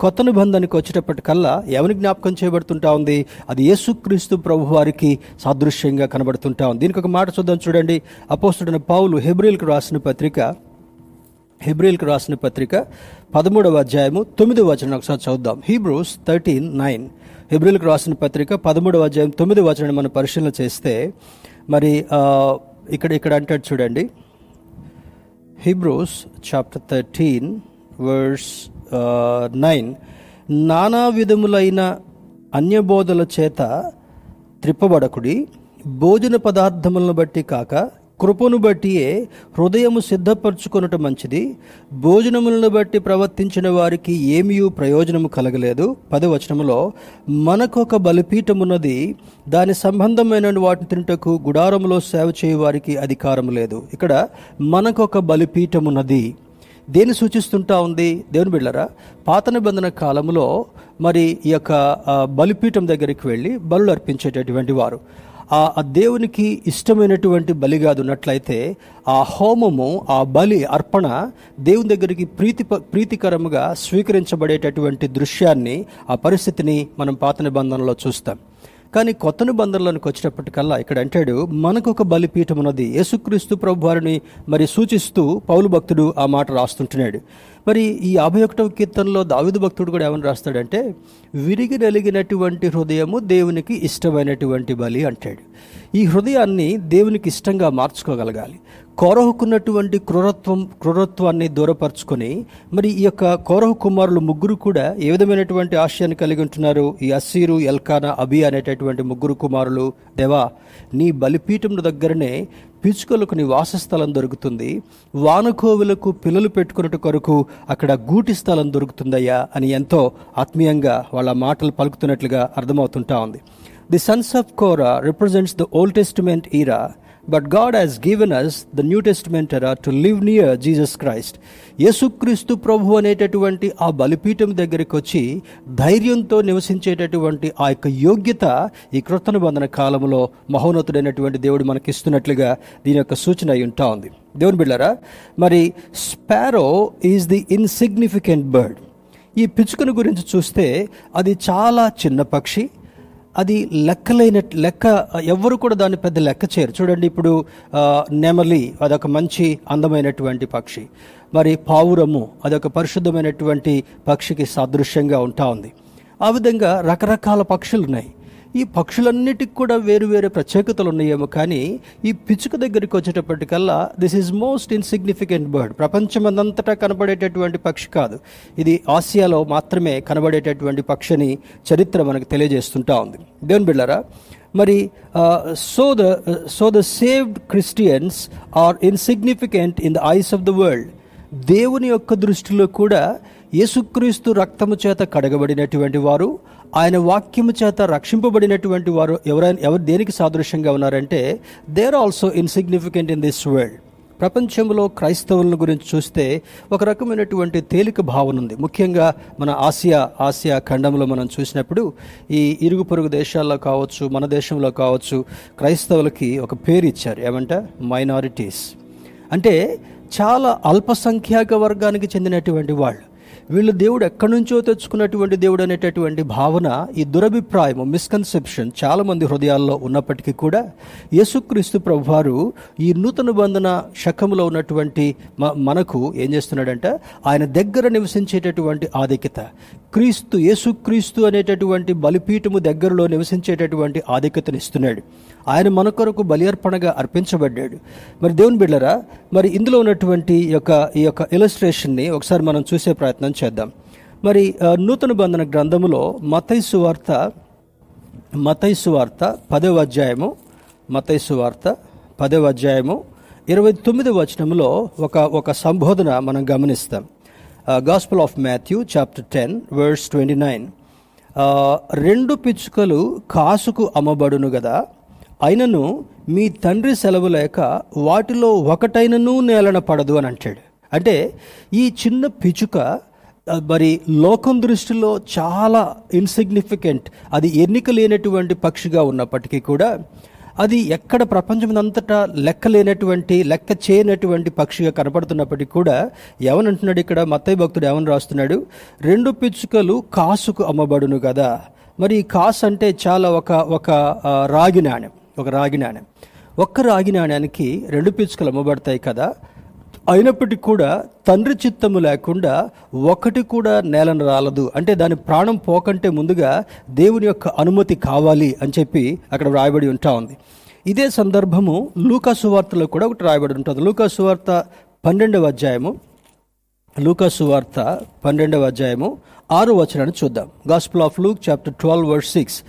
S1: కొత్త నిబంధనకు వచ్చేటప్పటికల్లా ఎవరిని జ్ఞాపకం చేయబడుతుంటా ఉంది? అది యేసుక్రీస్తు ప్రభు వారికి సాదృశ్యంగా కనబడుతుంటా ఉంది. దీనికి ఒక మాట చూద్దాం చూడండి. అపోస్తుడైన పౌలు హెబ్రిల్కి రాసిన పత్రిక హెబ్రిల్కి రాసిన పత్రిక పదమూడవ అధ్యాయము తొమ్మిదవ వచనం ఒకసారి చూద్దాం హీబ్రూస్ థర్టీన్ నైన్. హెబ్రిల్కి రాసిన పత్రిక పదమూడవ అధ్యాయం తొమ్మిది వచనం మనం పరిశీలన చేస్తే మరి ఇక్కడ ఇక్కడ అంటాడు చూడండి. Hebrews chapter thirteen verse nine నానా విధములైన అన్యబోధల చేత త్రిప్పబడకుడి భోజన పదార్థములను బట్టి కాక కృపను బట్టియే హృదయము సిద్ధపరచుకొనుట మంచిది. భోజనములను బట్టి ప్రవర్తించిన వారికి ఏమీ ప్రయోజనము కలగలేదు. పదవచనములో మనకొక బలిపీఠమున్నది దాని సంబంధమైన వాటిని తింటకు గుడారములో సేవ చేయ వారికి అధికారం లేదు. ఇక్కడ మనకొక బలిపీఠమున్నది. దేని సూచిస్తుంటా ఉంది? దేవుని బిళ్ళరా పాత నిబంధన కాలంలో మరి ఈ యొక్క బలిపీఠం దగ్గరికి వెళ్ళి బలులు అర్పించేటటువంటి వారు. ఆ దేవునికి ఇష్టమైనటువంటి బలిగా ఉన్నట్లయితే ఆ హోమము ఆ బలి అర్పణ దేవుని దగ్గరికి ప్రీతి ప్రీతికరముగా స్వీకరించబడేటటువంటి దృశ్యాన్ని ఆ పరిస్థితిని మనం పాత నిబంధనలో చూస్తాం. కానీ కొత్త నిబంధనలోనికి వచ్చినప్పటికల్లా ఇక్కడ అంటాడు మనకు ఒక బలిపీఠం ఉన్నది. యేసుక్రీస్తు ప్రభు వారిని మరి సూచిస్తూ పౌలు భక్తుడు ఆ మాట రాస్తుంటున్నాడు. మరి ఈ యాభై ఒకటవ కీర్తనలో దావిదు భక్తుడు కూడా ఏమని రాస్తాడంటే విరిగి నలిగినటువంటి హృదయము దేవునికి ఇష్టమైనటువంటి బలి అంటాడు. ఈ హృదయాన్ని దేవునికి ఇష్టంగా మార్చుకోగలగాలి. కోరహుకున్నటువంటి క్రూరత్వం క్రూరత్వాన్ని దూరపరుచుకొని మరి ఈ యొక్క కోరహు కుమారులు ముగ్గురు కూడా ఏ విధమైనటువంటి ఆశయాన్ని కలిగి ఉంటున్నారు? ఈ అస్సీరు ఎల్కానా అబి అనేటటువంటి ముగ్గురు కుమారులు దేవా నీ బలిపీఠం దగ్గరనే పిచ్చుకలకు నీ వాసస్థలం దొరుకుతుంది. వానకోవులకు పిల్లలు పెట్టుకున్నట్టు కొరకు అక్కడ గూటి స్థలం దొరుకుతుందయ్యా అని ఎంతో ఆత్మీయంగా వాళ్ళ మాటలు పలుకుతున్నట్లుగా అర్థమవుతుంటా ఉంది. The sons of Korah represents the old testament era but God has given us the new testament era to live near Jesus Christ యేసుక్రీస్తు ప్రభు అనేటటువంటి ఆ బలిపీఠం దగ్గరికి వచ్చి ధైర్యంతో నివసించేటటువంటి ఆ యొక్క యోగ్యత ఈ కృత నిబంధన కాలంలో మహోన్నతుడైనటువంటి దేవుడు మనకిస్తున్నట్లుగా దీని యొక్క సూచన అయి ఉంటా ఉంది. దేవుని బిళ్ళారా మరి sparrow is the insignificant bird. ఈ పిచ్చుకను గురించి చూస్తే అది చాలా చిన్న పక్షి అది లెక్కలైన లెక్క ఎవ్వరు కూడా దాన్ని పెద్ద లెక్క చేయరు. చూడండి ఇప్పుడు నెమలి అదొక మంచి అందమైనటువంటి పక్షి. మరి పావురము అదొక పరిశుద్ధమైనటువంటి పక్షికి సాదృశ్యంగా ఉంటా ఉంది. ఆ విధంగా రకరకాల పక్షులు ఉన్నాయి ఈ పక్షులన్నిటికి కూడా వేరు వేరు ప్రత్యేకతలు ఉన్నాయేమో కానీ ఈ పిచ్చుక దగ్గరికి వచ్చేటప్పటికల్లా this is most insignificant bird ప్రపంచమందంతటా కనబడేటటువంటి పక్షి కాదు. ఇది ఆసియాలో మాత్రమే కనబడేటటువంటి పక్షిని చరిత్ర మనకు తెలియజేస్తుంటా ఉంది. దేవుని బిళ్ళరా మరి so the so the saved Christians are insignificant in the eyes of the world దేవుని యొక్క దృష్టిలో కూడా యేసుక్రీస్తు రక్తము చేత కడగబడినటువంటి వారు ఆయన వాక్యము చేత రక్షింపబడినటువంటి వారు ఎవరైనా ఎవరు దేనికి సాదృశ్యంగా ఉన్నారంటే they're also insignificant in this world ప్రపంచంలో క్రైస్తవులను గురించి చూస్తే ఒక రకమైనటువంటి తేలిక భావన ఉంది. ముఖ్యంగా మన ఆసియా ఆసియా ఖండంలో మనం చూసినప్పుడు ఈ ఇరుగు పొరుగు దేశాల్లో కావచ్చు మన దేశంలో కావచ్చు క్రైస్తవులకి ఒక పేరు ఇచ్చారు. ఏమంట? మైనారిటీస్ అంటే చాలా అల్పసంఖ్యాక వర్గానికి చెందినటువంటి వాళ్ళు. వీళ్ళు దేవుడు ఎక్కడి నుంచో తెచ్చుకున్నటువంటి దేవుడు అనేటటువంటి భావన ఈ దురభిప్రాయం మిస్కన్సెప్షన్ చాలామంది హృదయాల్లో ఉన్నప్పటికీ కూడా యేసుక్రీస్తు ప్రభువారు ఈ నూతన బంధన శకములో ఉన్నటువంటి మ- మనకు ఏం చేస్తున్నాడంటే ఆయన దగ్గర నివసించేటటువంటి ఆధిక్యత. క్రీస్తు యేసుక్రీస్తు అనేటటువంటి బలిపీఠము దగ్గరలో నివసించేటటువంటి ఆధిక్యతను ఇస్తున్నాడు. ఆయన మన కొరకు బలి అర్పణగా అర్పించబడ్డాడు. మరి దేవుని బిడ్డరా మరి ఇందులో ఉన్నటువంటి యొక్క ఈ యొక్క ఇలస్ట్రేషన్ని ఒకసారి మనం చూసే ప్రయత్నం చేద్దాం. మరి నూతన బంధన గ్రంథములో మతైసు వార్త మతైసు వార్త పదవ అధ్యాయము మతైసు వార్త పదవ అధ్యాయము ఇరవై తొమ్మిది వచనంలో ఒక ఒక సంబోధన మనం గమనిస్తాం. Gospel of Matthew chapter ten verse twenty nine రెండు పిచ్చుకలు కాసుకు అమ్మబడును గదా. అయినను మీ తండ్రి సెలవు లేక వాటిలో ఒకటైనను నేలన పడదు అని అంటాడు. అంటే ఈ చిన్న పిచ్చుక మరి లోకం దృష్టిలో చాలా ఇన్సిగ్నిఫికెంట్ అది ఎన్నిక లేనటువంటి పక్షిగా ఉన్నప్పటికీ కూడా అది ఎక్కడ ప్రపంచమంతటా లెక్క లేనటువంటి లెక్క చేయనటువంటి పక్షిగా కనపడుతున్నప్పటికీ కూడా ఏమనంటున్నాడు ఇక్కడ? మత్తయ్య భక్తుడు ఏమని రాస్తున్నాడు? రెండు పిచ్చుకలు కాసుకు అమ్మబడును కదా. మరి కాసు అంటే చాలా ఒక ఒక రాగి నాణ్యం ఒక రాగి నాణ్యం ఒక్క రాగి నాణ్యానికి రెండు పిచ్చుకలు అమ్మబడతాయి కదా. అయినప్పటికీ కూడా తండ్రి చిత్తము లేకుండా ఒకటి కూడా నేలను రాలదు. అంటే దాని ప్రాణం పోకంటే ముందుగా దేవుని యొక్క అనుమతి కావాలి అని చెప్పి అక్కడ రాయబడి ఉంటా ఉంది. ఇదే సందర్భము లూకా సువార్తలో కూడా ఒకటి రాయబడి ఉంటుంది. లూకా సువార్త పన్నెండవ అధ్యాయము. లూకా సువార్త పన్నెండవ అధ్యాయము ఆరు వచనాన్ని చూద్దాం. Gospel of Luke chapter twelve verse six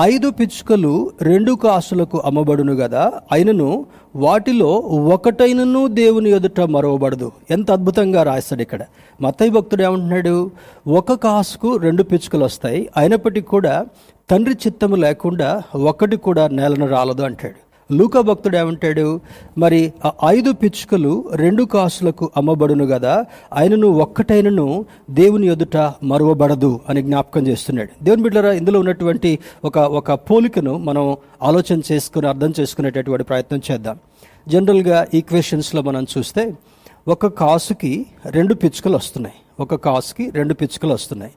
S1: ఐదు పిచ్చుకలు రెండు కాసులకు అమ్మబడును గదా. అయినను వాటిలో ఒకటైనను దేవుని ఎదుట మరవబడదు. ఎంత అద్భుతంగా రాస్తాడు ఇక్కడ. మత్తయ్య భక్తుడు ఏమంటున్నాడు? ఒక కాసుకు రెండు పిచ్చుకలు వస్తాయి అయినప్పటికీ కూడా తండ్రి చిత్తము లేకుండా ఒకటి కూడా నేలను రాలదు అంటాడు. లూకా భక్తుడు ఏమంటాడు? మరి ఆ ఐదు పిచ్చుకలు రెండు కాసులకు అమ్మబడును కదా ఆయనను ఒక్కటైనను దేవుని ఎదుట మరువబడదు అని జ్ఞాపకం చేస్తున్నాడు. దేవుని బిడ్డరా ఇందులో ఉన్నటువంటి ఒక ఒక పోలికను మనం ఆలోచన చేసుకుని అర్థం చేసుకునేటటువంటి ప్రయత్నం చేద్దాం. జనరల్గా ఈక్వేషన్స్లో మనం చూస్తే ఒక కాసుకి రెండు పిచ్చుకలు వస్తున్నాయి. ఒక కాసుకి రెండు పిచ్చుకలు వస్తున్నాయి.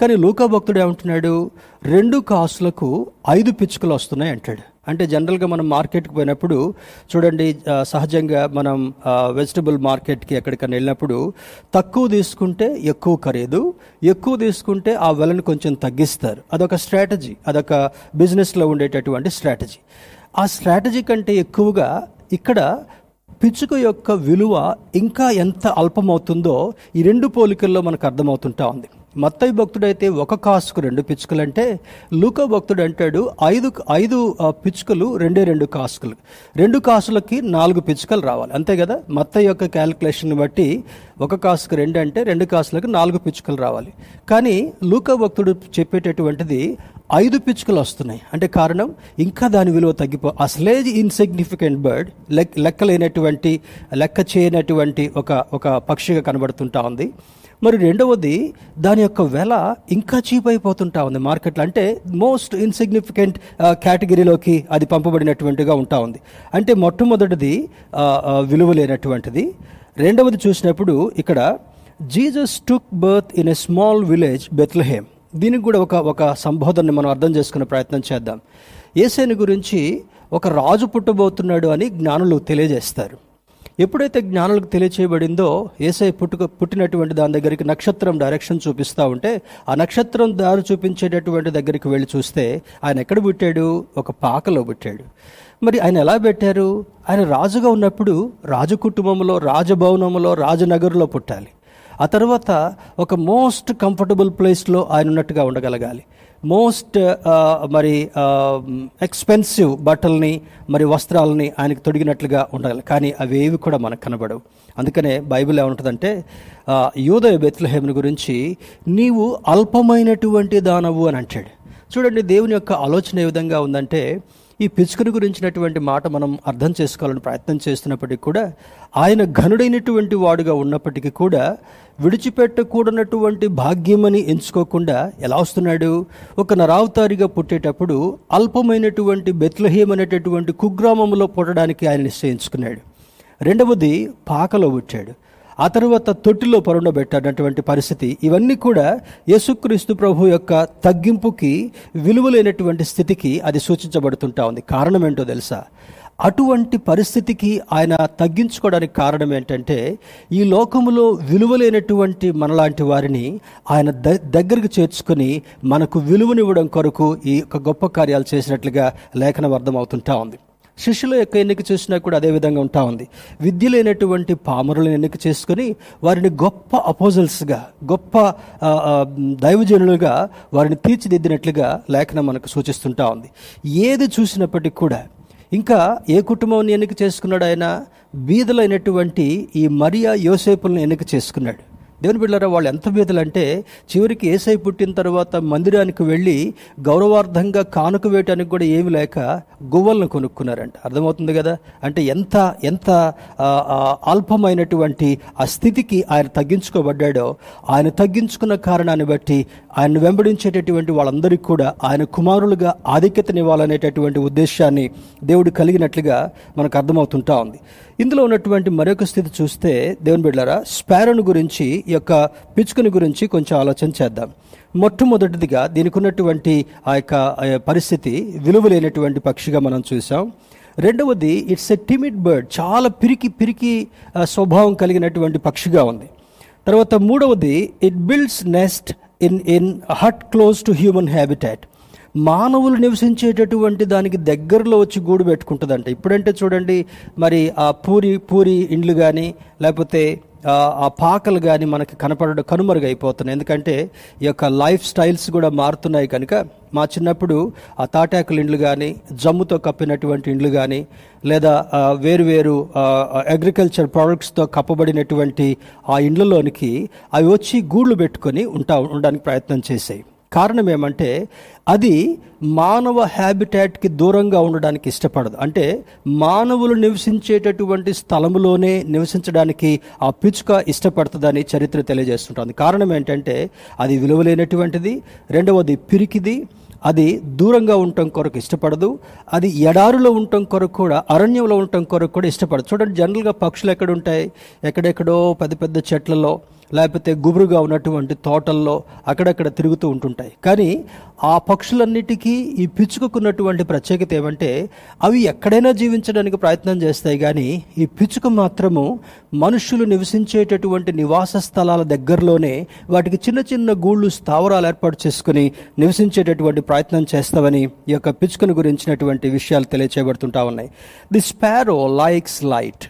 S1: కానీ లూకా భక్తుడు ఏమంటున్నాడు? రెండు కాసులకు ఐదు పిచ్చుకలు వస్తున్నాయి అంటాడు. అంటే జనరల్గా మనం మార్కెట్కి పోయినప్పుడు చూడండి సహజంగా మనం వెజిటబుల్ మార్కెట్కి ఎక్కడికైనా వెళ్ళినప్పుడు తక్కువ తీసుకుంటే ఎక్కువ ఖరీదు ఎక్కువ తీసుకుంటే ఆ వెలను కొంచెం తగ్గిస్తారు. అదొక స్ట్రాటజీ అదొక బిజినెస్లో ఉండేటటువంటి స్ట్రాటజీ. ఆ స్ట్రాటజీ కంటే ఎక్కువగా ఇక్కడ పిచ్చుక యొక్క విలువ ఇంకా ఎంత అల్పమవుతుందో ఈ రెండు పోలికల్లో మనకు అర్థమవుతుంటా ఉంది. మత్తయి భక్తుడైతే ఒక కాసుకు రెండు పిచ్చుకలు అంటే లూక భక్తుడు అంటాడు ఐదు ఐదు పిచ్చుకలు రెండే రెండు కాసుకలు. రెండు కాసులకి నాలుగు పిచ్చుకలు రావాలి. అంతే కదా? మత్తయ్య యొక్క క్యాలిక్యులేషన్ బట్టి ఒక కాసుకు రెండు అంటే రెండు కాసులకు నాలుగు పిచ్చుకలు రావాలి. కానీ లూక భక్తుడు చెప్పేటటువంటిది ఐదు పిచ్చుకలు వస్తున్నాయి. అంటే కారణం? ఇంకా దాని విలువ తగ్గిపో అసలే ఇన్సిగ్నిఫికెంట్ బర్డ్ లెక్ లెక్కలేనటువంటి లెక్క చేయనటువంటి ఒక ఒక పక్షిగా కనబడుతుంటా ఉంది. మరి రెండవది దాని యొక్క వెల ఇంకా చీప్ అయిపోతుంటా ఉంది మార్కెట్లో. అంటే మోస్ట్ ఇన్సిగ్నిఫికెంట్ కేటగిరీలోకి అది పంపబడినటువంటిగా ఉంటా ఉంది. అంటే మొట్టమొదటిది విలువ లేనటువంటిది రెండవది చూసినప్పుడు ఇక్కడ Jesus took birth in a small village Bethlehem. దీనికి కూడా ఒక ఒక సంబోధనని మనం అర్థం చేసుకునే ప్రయత్నం చేద్దాం. ఏసేని గురించి ఒక రాజు పుట్టబోతున్నాడు అని జ్ఞానులు తెలియజేస్తారు. ఎప్పుడైతే జ్ఞానులకు తెలియచేయబడిందో ఏసై పుట్టుక పుట్టినటువంటి దాని దగ్గరికి నక్షత్రం డైరెక్షన్ చూపిస్తూ ఉంటే ఆ నక్షత్రం దారి చూపించేటటువంటి దగ్గరికి వెళ్ళి చూస్తే ఆయన ఎక్కడ పుట్టాడు? ఒక పాకలో పుట్టాడు. మరి ఆయన ఎలా పెట్టారు? ఆయన రాజుగా ఉన్నప్పుడు రాజు కుటుంబంలో రాజభవనంలో రాజనగర్లో పుట్టాలి. ఆ తర్వాత ఒక మోస్ట్ కంఫర్టబుల్ ప్లేస్లో ఆయన ఉన్నట్టుగా ఉండగలగాలి. మోస్ట్ మరి ఎక్స్పెన్సివ్ బట్టల్ని మరి వస్త్రాలని ఆయనకు తొడిగినట్లుగా ఉండాలి. కానీ అవేవి కూడా మనకు కనబడవు. అందుకనే బైబిల్ ఏమంటుందంటే యూదయ బెత్లహేముని గురించి నీవు అల్పమైనటువంటి దానవు అని అంటాడు. చూడండి దేవుని యొక్క ఆలోచన ఏ విధంగా ఉందంటే ఈ పిచ్చుకను గురించినటువంటి మాట మనం అర్థం చేసుకోవాలని ప్రయత్నం చేస్తున్నప్పటికీ కూడా ఆయన ఘనుడైనటువంటి వాడుగా ఉన్నప్పటికీ కూడా విడిచిపెట్టకూడనటువంటి భాగ్యమని ఎంచుకోకుండా ఎలా వస్తున్నాడు? ఒక నరావతారిగా పుట్టేటప్పుడు అల్పమైనటువంటి బెత్లహీం అనేటటువంటి కుగ్రామంలో పుట్టడానికి ఆయన నిశ్చయించుకున్నాడు. రెండవది పాకలో పుట్టాడు. ఆ తర్వాత తొట్టిలో పరుండబెట్టాడటువంటి పరిస్థితి. ఇవన్నీ కూడా యేసుక్రీస్తు ప్రభు యొక్క తగ్గింపుకి విలువలేనటువంటి స్థితికి అది సూచించబడుతుంటా ఉంది. కారణం ఏంటో తెలుసా? అటువంటి పరిస్థితికి ఆయన తగ్గించుకోవడానికి కారణం ఏంటంటే ఈ లోకములో విలువలేనటువంటి మనలాంటి వారిని ఆయన ద దగ్గరికి చేర్చుకొని మనకు విలువనివ్వడం కొరకు ఈ యొక్క గొప్ప కార్యాలు చేసినట్లుగా లేఖనం అర్థమవుతుంటా ఉంది. శిష్యుల యొక్క ఎన్నిక చూసినా కూడా అదే విధంగా ఉంటా ఉంది. విద్య లేనటువంటి పామరులను ఎన్నిక చేసుకుని వారిని గొప్ప అపోజల్స్గా గొప్ప దైవజనులుగా వారిని తీర్చిదిద్దినట్లుగా లేఖనం మనకు సూచిస్తుంటా ఉంది. ఏది చూసినప్పటికీ కూడా ఇంకా ఏ కుటుంబాన్ని ఎన్నిక చేసుకున్నాడు ఆయన? బీదలైనటువంటి ఈ మరియా యోసేపులను ఎన్నిక చేసుకున్నాడు. దేవుని బిడ్డారా వాళ్ళు ఎంత బీదలు అంటే చివరికి ఏసై పుట్టిన తర్వాత మందిరానికి వెళ్ళి గౌరవార్థంగా కానుక వేయటానికి కూడా ఏమి లేక గువ్వలను కొనుక్కున్నారంట. అర్థమవుతుంది కదా? అంటే ఎంత ఎంత అల్పమైనటువంటి ఆ స్థితికి ఆయన తగ్గించుకోబడ్డాడో ఆయన తగ్గించుకున్న కారణాన్ని బట్టి ఆయన వెంబడించేటటువంటి వాళ్ళందరికీ కూడా ఆయన కుమారులుగా ఆధిక్యతనివ్వాలనేటటువంటి ఉద్దేశాన్ని దేవుడు కలిగినట్లుగా మనకు అర్థమవుతుంటా ఉంది. ఇందులో ఉన్నటువంటి మరొక స్థితి చూస్తే దేవుని బిడ్డారా స్పారోను గురించి ఈ యొక్క పిచ్చుకని గురించి కొంచెం ఆలోచన చేద్దాం. మొట్టమొదటిదిగా దీనికి ఉన్నటువంటి ఆ యొక్క పరిస్థితి విలువ లేనటువంటి పక్షిగా మనం చూసాం. రెండవది ఇట్స్ ఎ టిమిడ్ బర్డ్ చాలా పిరికి పిరికి స్వభావం కలిగినటువంటి పక్షిగా ఉంది. తర్వాత మూడవది it builds nest in in hut close to human habitat మానవులు నివసించేటటువంటి దానికి దగ్గరలో వచ్చి గూడు పెట్టుకుంటుందంట. ఇప్పుడంటే చూడండి మరి ఆ పూరి పూరి ఇండ్లు కానీ లేకపోతే ఆ పాకలు కానీ మనకి కనపడడం కనుమరుగైపోతున్నాయి. ఎందుకంటే ఈ యొక్క లైఫ్ స్టైల్స్ కూడా మారుతున్నాయి కనుక మా చిన్నప్పుడు ఆ తాటాకుల ఇండ్లు కానీ జమ్ముతో కప్పినటువంటి ఇండ్లు కానీ లేదా వేరు వేరు అగ్రికల్చర్ ప్రోడక్ట్స్తో కప్పబడినటువంటి ఆ ఇండ్లలోనికి అవి వచ్చి గూళ్ళు పెట్టుకొని ఉంటా ఉండడానికి ప్రయత్నం చేసాయి. కారణం ఏమంటే అది మానవ హ్యాబిటాట్కి దూరంగా ఉండడానికి ఇష్టపడదు. అంటే మానవులు నివసించేటటువంటి స్థలములోనే నివసించడానికి ఆ పిచ్చుక ఇష్టపడుతుందని చరిత్ర తెలియజేస్తుంటుంది. కారణం ఏంటంటే అది విలువలేనటువంటిది. రెండవది పిరికిది. అది దూరంగా ఉండటం కొరకు ఇష్టపడదు. అది ఎడారులో ఉండటం కొరకు కూడా అరణ్యంలో ఉండటం కొరకు కూడా ఇష్టపడదు. చూడండి జనరల్గా పక్షులు ఎక్కడ ఉంటాయి ఎక్కడెక్కడో పెద్ద పెద్ద చెట్లలో లేకపోతే గుబురుగా ఉన్నటువంటి తోటల్లో అక్కడక్కడ తిరుగుతూ ఉంటుంటాయి. కానీ ఆ పక్షులన్నిటికీ ఈ పిచ్చుకకున్నటువంటి ప్రత్యేకత ఏమంటే అవి ఎక్కడైనా జీవించడానికి ప్రయత్నం చేస్తాయి కానీ ఈ పిచ్చుక మాత్రము మనుషులు నివసించేటటువంటి నివాస స్థలాల దగ్గరలోనే వాటికి చిన్న చిన్న గూళ్ళు స్థావరాలు ఏర్పాటు చేసుకుని నివసించేటటువంటి ప్రయత్నం చేస్తామని ఈ యొక్క పిచ్చుకను గురించినటువంటి విషయాలు తెలియచేయబడుతుంటా ఉన్నాయి. ది స్పారో లైక్స్ లైట్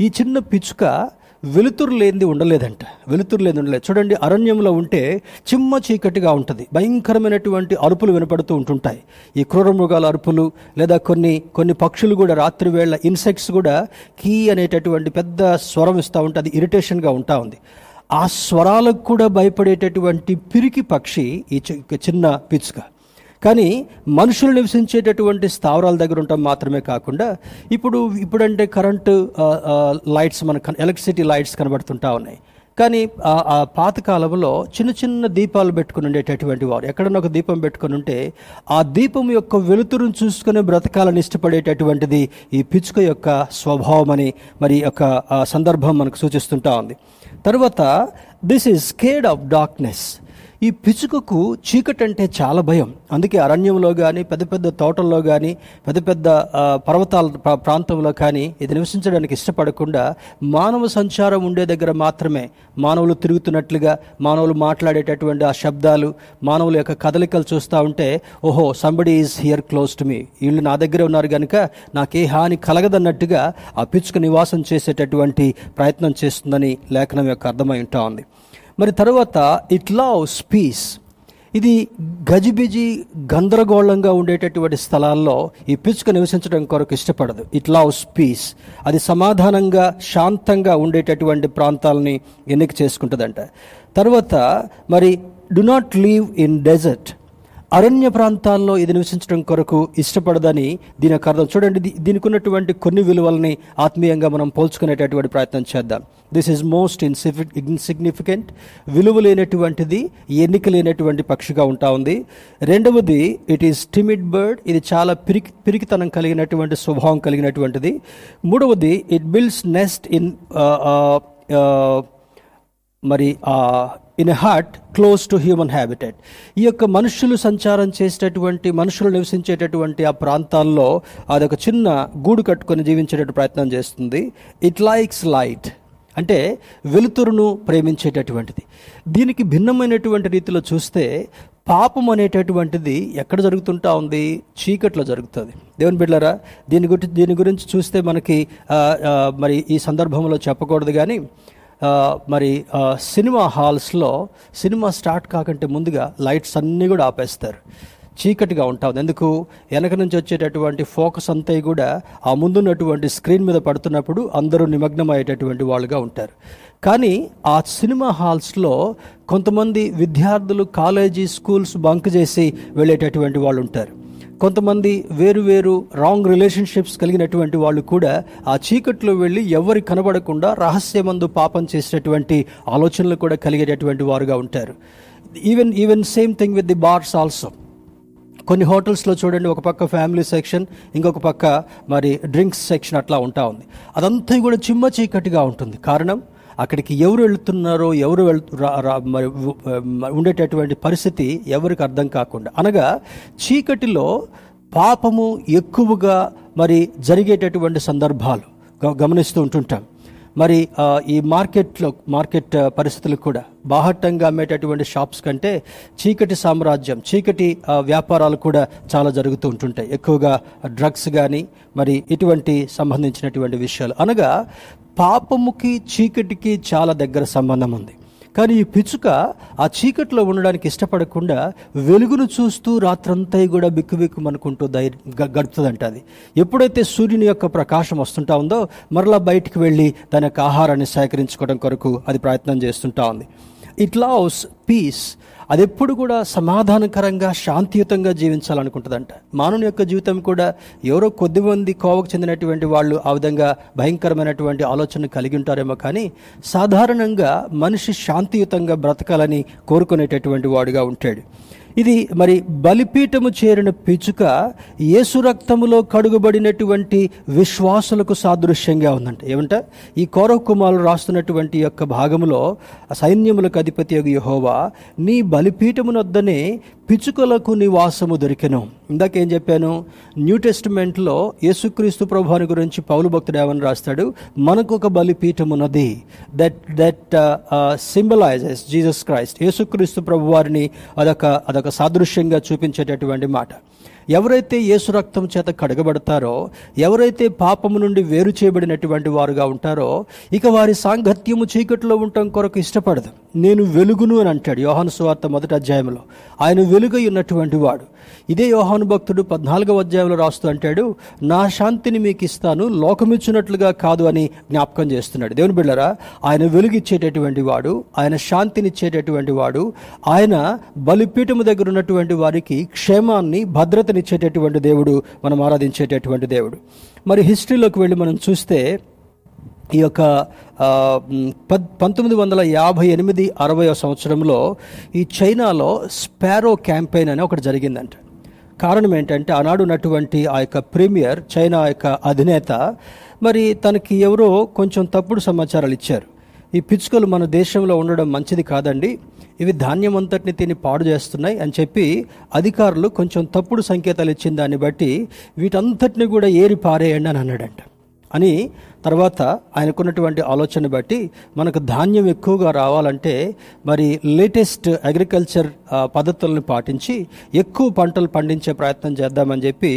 S1: ఈ చిన్న పిచ్చుక వెలుతురు లేనిది ఉండలేదంట. వెలుతురు లేని ఉండలేదు. చూడండి అరణ్యంలో ఉంటే చిమ్మ చీకటిగా ఉంటుంది. భయంకరమైనటువంటి అరుపులు వినపడుతూ ఉంటుంటాయి. ఈ క్రూర మృగాల అరుపులు లేదా కొన్ని కొన్ని పక్షులు కూడా రాత్రి వేళ ఇన్సెక్ట్స్ కూడా కీ అనేటటువంటి పెద్ద స్వరం ఇస్తూ ఉంటే అది ఇరిటేషన్గా ఉంటా ఉంది. ఆ స్వరాలకు కూడా భయపడేటటువంటి పిరికి పక్షి ఈ చి- చిన్న పిచ్చుక. కానీ మనుషులు నివసించేటటువంటి స్థావరాల దగ్గర ఉండటం మాత్రమే కాకుండా ఇప్పుడు ఇప్పుడంటే కరెంటు లైట్స్ మనకు ఎలక్ట్రిసిటీ లైట్స్ కనబడుతుంటా ఉన్నాయి. కానీ ఆ పాతకాలంలో చిన్న చిన్న దీపాలు పెట్టుకుని ఉండేటటువంటి వారు ఎక్కడన్నా ఒక దీపం పెట్టుకుని ఉంటే ఆ దీపం యొక్క వెలుతురును చూసుకునే బ్రతకాలని ఇష్టపడేటటువంటిది ఈ పిచ్చుక యొక్క స్వభావం అని మరి యొక్క సందర్భం మనకు సూచిస్తుంటా ఉంది. తర్వాత this is scared of darkness ఈ పిచ్చుకకు చీకటి అంటే చాలా భయం. అందుకే అరణ్యంలో కానీ పెద్ద పెద్ద తోటల్లో కానీ పెద్ద పెద్ద పర్వతాల ప్రా- ప్రాంతంలో కానీ ఇది నివసించడానికి ఇష్టపడకుండా మానవ సంచారం ఉండే దగ్గర మాత్రమే మానవులు తిరుగుతున్నట్లుగా మానవులు మాట్లాడేటటువంటి ఆ శబ్దాలు మానవుల యొక్క కదలికలు చూస్తూ ఉంటే ఓహో somebody is here close to me వీళ్ళు నా దగ్గర ఉన్నారు కనుక నాకే హాని కలగదన్నట్టుగా ఆ పిచ్చుక నివాసం చేసేటటువంటి ప్రయత్నం చేస్తుందని లేఖనం యొక్క అర్థమై ఉంటా ఉంది. మరి తర్వాత ఇట్ లవ్స్ పీస్. ఇది గజిబిజి గందరగోళంగా ఉండేటటువంటి స్థలాల్లో ఈ పిచ్చుక నివసించడం కొరకు ఇష్టపడదు. It loves peace. అది సమాధానంగా శాంతంగా ఉండేటటువంటి ప్రాంతాలని ఎన్నిక చేసుకుంటుందంట. తర్వాత మరి do not live in desert. అరణ్య ప్రాంతాల్లో ఇది నివసించడం కొరకు ఇష్టపడదని దీని యొక్క అర్థం. చూడండి దీనికి ఉన్నటువంటి కొన్ని విలువల్ని ఆత్మీయంగా మనం పోల్చుకునేటటువంటి ప్రయత్నం చేద్దాం. దిస్ ఈజ్ మోస్ట్ ఇన్సిగ్నిఫికెంట్ విలువ లేనటువంటిది ఎన్నిక లేనటువంటి పక్షిగా ఉంటా ఉంది. రెండవది ఇట్ ఈస్ టిమిడ్ బర్డ్ ఇది చాలా పిరికి పిరికితనం కలిగినటువంటి స్వభావం కలిగినటువంటిది. మూడవది ఇట్ బిల్డ్స్ నెస్ట్ ఇన్ మరి uh, in a heart close to human habitat ఈ యొక్క మనుషులు సంచారం చేసేటటువంటి మనుషులు నివసించేటటువంటి ఆ ప్రాంతాల్లో అదొక చిన్న గూడు కట్టుకొని జీవించేటట్టు ప్రయత్నం చేస్తుంది. ఇట్ లైక్స్ లైట్ అంటే వెలుతురును ప్రేమించేటటువంటిది. దీనికి భిన్నమైనటువంటి రీతిలో చూస్తే పాపం అనేటటువంటిది ఎక్కడ జరుగుతుంటా ఉంది? చీకట్లో జరుగుతుంది. దేవుని బిడ్డలారా దీని గురించి దీని గురించి చూస్తే మనకి మరి ఈ సందర్భంలో చెప్పకూడదు కానీ మరి సినిమా హాల్స్లో సినిమా స్టార్ట్ కాకంటే ముందుగా లైట్స్ అన్నీ కూడా ఆపేస్తారు. చీకటిగా ఉంటుంది. ఎందుకు? వెనక నుంచి వచ్చేటటువంటి ఫోకస్ అంతా కూడా ఆ ముందున్నటువంటి స్క్రీన్ మీద పడుతున్నప్పుడు అందరూ నిమగ్నమయ్యేటటువంటి వాళ్ళుగా ఉంటారు. కానీ ఆ సినిమా హాల్స్లో కొంతమంది విద్యార్థులు కాలేజీ స్కూల్స్ బంక్ చేసి వెళ్ళేటటువంటి వాళ్ళు ఉంటారు. కొంతమంది వేరు వేరు రాంగ్ రిలేషన్షిప్స్ కలిగినటువంటి వాళ్ళు కూడా ఆ చీకట్లో వెళ్ళి ఎవరి కనబడకుండా రహస్యమందు పాపం చేసేటటువంటి ఆలోచనలు కూడా కలిగేటటువంటి వారుగా ఉంటారు. Even even same thing with the bars also కొన్ని హోటల్స్లో చూడండి ఒక పక్క ఫ్యామిలీ సెక్షన్ ఇంకొక పక్క మరి డ్రింక్స్ సెక్షన్ అట్లా ఉంటా ఉంది. అదంతా కూడా చిమ్మ చీకటిగా ఉంటుంది. కారణం? అక్కడికి ఎవరు వెళ్తున్నారో ఎవరు వెళ్తు మరి ఉండేటటువంటి పరిస్థితి ఎవరికి అర్థం కాకుండా. అనగా చీకటిలో పాపము ఎక్కువగా మరి జరిగేటటువంటి సందర్భాలు గ- గమనిస్తూ ఉంటుంటాం. మరి ఈ మార్కెట్లో మార్కెట్ పరిస్థితులు కూడా బాహట్టంగా అమ్మేటటువంటి షాప్స్ కంటే చీకటి సామ్రాజ్యం చీకటి వ్యాపారాలు కూడా చాలా జరుగుతూ ఉంటుంటాయి. ఎక్కువగా డ్రగ్స్ కానీ మరి ఇటువంటి సంబంధించినటువంటి విషయాలు. అనగా పాపముకి చీకటికి చాలా దగ్గర సంబంధం ఉంది. కానీ ఈ పిచ్చుక ఆ చీకట్లో ఉండడానికి ఇష్టపడకుండా వెలుగును చూస్తూ రాత్రంతా కూడా బిక్కు అనుకుంటూ ధైర్యం గడుపుతుందంట అది. ఎప్పుడైతే సూర్యుని యొక్క ప్రకాశం వస్తుంటా ఉందో మరలా బయటికి వెళ్ళి తన యొక్క ఆహారాన్ని సేకరించుకోవడం కొరకు అది ప్రయత్నం చేస్తుంటా ఉంది. ఇట్ లవ్స్ పీస్ అది ఎప్పుడు కూడా సమాధానకరంగా శాంతియుతంగా జీవించాలనుకుంటుందంట. మానవుని యొక్క జీవితం కూడా ఎవరో కొద్దిమంది కోవకు చెందినటువంటి వాళ్ళు ఆ విధంగా భయంకరమైనటువంటి ఆలోచన కలిగి ఉంటారేమో కానీ సాధారణంగా మనిషి శాంతియుతంగా బ్రతకాలని కోరుకునేటటువంటి వాడుగా ఉంటాడు. ఇది మరి బలిపీఠము చేరిన పిచుక యేసు రక్తములో కడుగుబడినటువంటి విశ్వాసులకు సాదృశ్యంగా ఉందంట. ఏమంట? ఈ కౌరవ కుమారులు రాస్తున్నటువంటి యొక్క భాగములో సైన్యములకు అధిపతి యొక్క నీ బలిపీఠమునొద్దనే పిచుకలకు నివాసము దొరికెను. ఇందాక ఏం చెప్పాను? న్యూ టెస్టిమెంట్లో యేసుక్రీస్తు ప్రభువాని గురించి పౌలు భక్తుడు ఏమని రాస్తాడు? మనకు ఒక బలిపీఠమున్నది that that symbolizes Jesus Christ యేసుక్రీస్తు ప్రభువారిని అదొక అదొక సాదృశ్యంగా చూపించేటటువంటి మాట. ఎవరైతే యేసు రక్తం చేత కడగబడతారో ఎవరైతే పాపము నుండి వేరు చేయబడినటువంటి వారుగా ఉంటారో ఇక వారి సాంగత్యము చీకటిలో ఉండటం కొరకు ఇష్టపడదు. నేను వెలుగును అని అంటాడు యోహాను సువార్త మొదటి అధ్యాయంలో ఆయన వెలుగై ఉన్నటువంటి వాడు. ఇదే యోహాను భక్తుడు పద్నాలుగవ అధ్యాయంలో రాస్తూ అంటాడు నా శాంతిని మీకు ఇస్తాను లోకమిచ్చినట్లుగా కాదు అని జ్ఞాపకం చేస్తున్నాడు. దేవుని బిళ్ళరా ఆయన వెలుగిచ్చేటటువంటి వాడు ఆయన శాంతినిచ్చేటటువంటి వాడు ఆయన బలిపీఠము దగ్గర ఉన్నటువంటి వారికి క్షేమాన్ని భద్రతని భద్రతనిచ్చేటటువంటి దేవుడు మనం ఆరాధించేటటువంటి దేవుడు. మరి హిస్టరీలోకి వెళ్ళి మనం చూస్తే ఈ యొక్క పద్ పంతొమ్మిది వందల యాభై ఎనిమిది అరవై సంవత్సరంలో ఈ చైనాలో స్పారో క్యాంపెయిన్ అని ఒకటి జరిగిందంట. కారణం ఏంటంటే ఆనాడు ఉన్నటువంటి ఆ యొక్క ప్రీమియర్ చైనా యొక్క అధినేత మరి తనకి ఎవరో కొంచెం తప్పుడు సమాచారాలు ఇచ్చారు. ఈ పిచ్చుకలు మన దేశంలో ఉండడం మంచిది కాదండి. ఇవి ధాన్యం అంతటిని తిని పాడు చేస్తున్నాయి అని చెప్పి అధికారులు కొంచెం తప్పుడు సంకేతాలు ఇచ్చిన దాన్ని బట్టి వీటంతటిని కూడా ఏరి పారేయండి అని అన్నాడంట. అని తర్వాత ఆయనకున్నటువంటి ఆలోచన బట్టి మనకు ధాన్యం ఎక్కువగా రావాలంటే మరి లేటెస్ట్ అగ్రికల్చర్ పద్ధతులను పాటించి ఎక్కువ పంటలు పండించే ప్రయత్నం చేద్దామని చెప్పి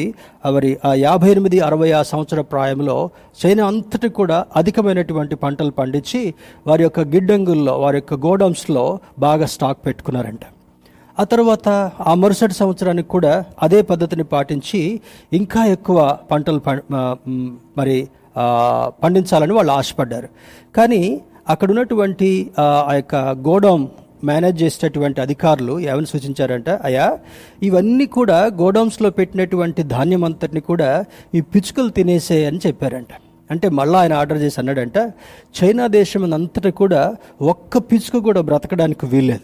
S1: మరి ఆ యాభై ఎనిమిది అరవై ఆ సంవత్సర ప్రాయంలో చైనా అంతటి కూడా అధికమైనటువంటి పంటలు పండించి వారి యొక్క గిడ్డంగుల్లో వారి యొక్క గోడౌన్స్లో బాగా స్టాక్ పెట్టుకున్నారంట. ఆ తర్వాత ఆ మరుసటి సంవత్సరానికి కూడా అదే పద్ధతిని పాటించి ఇంకా ఎక్కువ పంటలు పం- మరి పండించాలని వాళ్ళు ఆశపడ్డారు. కానీ అక్కడ ఉన్నటువంటి ఆ యొక్క గోడౌన్ మేనేజ్ చేసేటటువంటి అధికారులు ఏమని సూచించారంట అయ్యా ఇవన్నీ కూడా గోడౌన్స్లో పెట్టినటువంటి ధాన్యం అంతటిని కూడా ఈ పిచ్చుకలు తినేసే అని చెప్పారంట. అంటే మళ్ళీ ఆయన ఆర్డర్ చేసి అన్నాడంట చైనా దేశం అంతటా కూడా ఒక్క పిచ్చుక కూడా బ్రతకడానికి వీల్లేదు.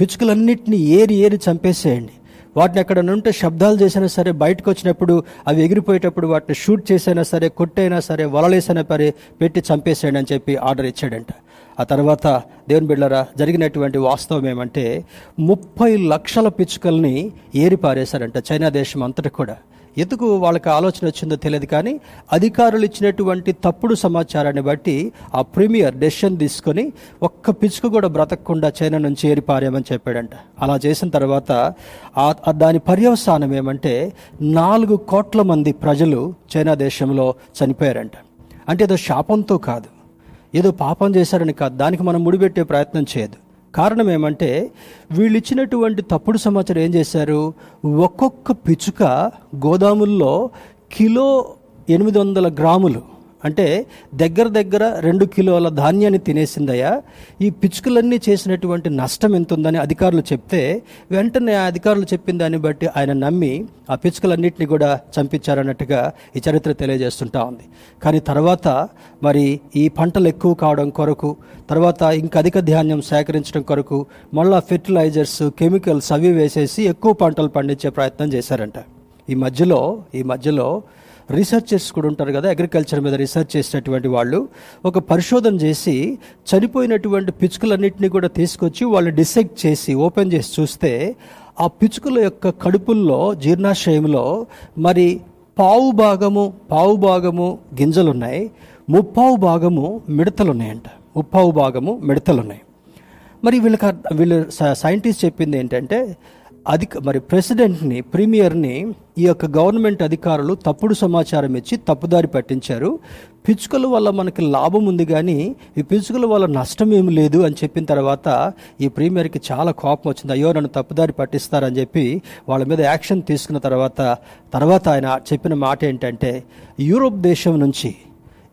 S1: పిచ్చుకలన్నింటినీ ఏరి ఏరి చంపేసేయండి. వాటిని ఎక్కడ నుంటే శబ్దాలు చేసినా సరే బయటకు వచ్చినప్పుడు అవి ఎగిరిపోయేటప్పుడు వాటిని షూట్ చేసైనా సరే కొట్టైనా సరే వలలేసైనా సరే పెట్టి చంపేసేయండి అని చెప్పి ఆర్డర్ ఇచ్చాడంట. ఆ తర్వాత దేవుని బిళ్ళరా జరిగినటువంటి వాస్తవం ఏమంటే ముప్పై లక్షల పిచ్చుకల్ని ఏరిపారేశారంట చైనా దేశం అంతటా కూడా. ఎందుకు వాళ్ళకి ఆలోచన వచ్చిందో తెలియదు కానీ అధికారులు ఇచ్చినటువంటి తప్పుడు సమాచారాన్ని బట్టి ఆ ప్రీమియర్ డెసిషన్ తీసుకొని ఒక్క పిచ్చుక కూడా బ్రతకకుండా చైనా నుంచి ఏరిపారామని చెప్పాడంట. అలా చేసిన తర్వాత దాని పర్యవసానం ఏమంటే నాలుగు కోట్ల మంది ప్రజలు చైనా దేశంలో చనిపోయారంట. అంటే ఏదో శాపంతో కాదు. ఏదో పాపం చేశారని కాదు. దానికి మనం ముడిపెట్టే ప్రయత్నం చేయదు. కారణం ఏమంటే వీళ్ళు ఇచ్చినటువంటి తప్పుడు సమాచారం ఏం చేశారు? ఒక్కొక్క పిచ్చుక గోదాముల్లో కిలో ఎనిమిది వందల గ్రాములు అంటే దగ్గర దగ్గర రెండు కిలోల ధాన్యాన్ని తినేసిందయ్యా. ఈ పిచ్చుకలన్నీ చేసినటువంటి నష్టం ఎంత ఉందని అధికారులు చెప్తే వెంటనే ఆ అధికారులు చెప్పిన దాన్ని బట్టి ఆయన నమ్మి ఆ పిచ్చుకలన్నింటినీ కూడా చంపించారన్నట్టుగా ఈ చరిత్ర తెలియజేస్తుంటా ఉంది. కానీ తర్వాత మరి ఈ పంటలు ఎక్కువ కావడం కొరకు తర్వాత ఇంకా అధిక ధాన్యం సేకరించడం కొరకు మళ్ళా ఫెర్టిలైజర్స్ కెమికల్స్ అవి వేసేసి ఎక్కువ పంటలు పండించే ప్రయత్నం చేశారంట. ఈ మధ్యలో ఈ మధ్యలో రీసెర్చర్స్ కూడా ఉంటారు కదా అగ్రికల్చర్ మీద రీసెర్చ్ చేసినటువంటి వాళ్ళు. ఒక పరిశోధన చేసి చనిపోయినటువంటి పిచ్చుకలన్నింటినీ కూడా తీసుకొచ్చి వాళ్ళు డిసెక్ట్ చేసి ఓపెన్ చేసి చూస్తే ఆ పిచ్చుకల యొక్క కడుపుల్లో జీర్ణాశయంలో మరి పావు భాగము పావు భాగము గింజలు ఉన్నాయి ముప్పావు భాగము మిడతలు ఉన్నాయంట ముప్పావు భాగము మిడతలు ఉన్నాయి మరి వీళ్ళకి వీళ్ళు స- సైంటిస్ట్ చెప్పింది ఏంటంటే అధిక మరి ప్రెసిడెంట్ని ప్రీమియర్ని ఈ యొక్క గవర్నమెంట్ అధికారులు తప్పుడు సమాచారం ఇచ్చి తప్పుదారి పట్టించారు. పిచ్చుకల వల్ల మనకి లాభం ఉంది కానీ ఈ పిచ్చుకల వల్ల నష్టం ఏమి లేదు అని చెప్పిన తర్వాత ఈ ప్రీమియర్కి చాలా కోపం వచ్చింది. అయ్యో నన్ను తప్పుదారి పట్టిస్తారని చెప్పి వాళ్ళ మీద యాక్షన్ తీసుకున్న తర్వాత తర్వాత ఆయన చెప్పిన మాట ఏంటంటే యూరోప్ దేశం నుంచి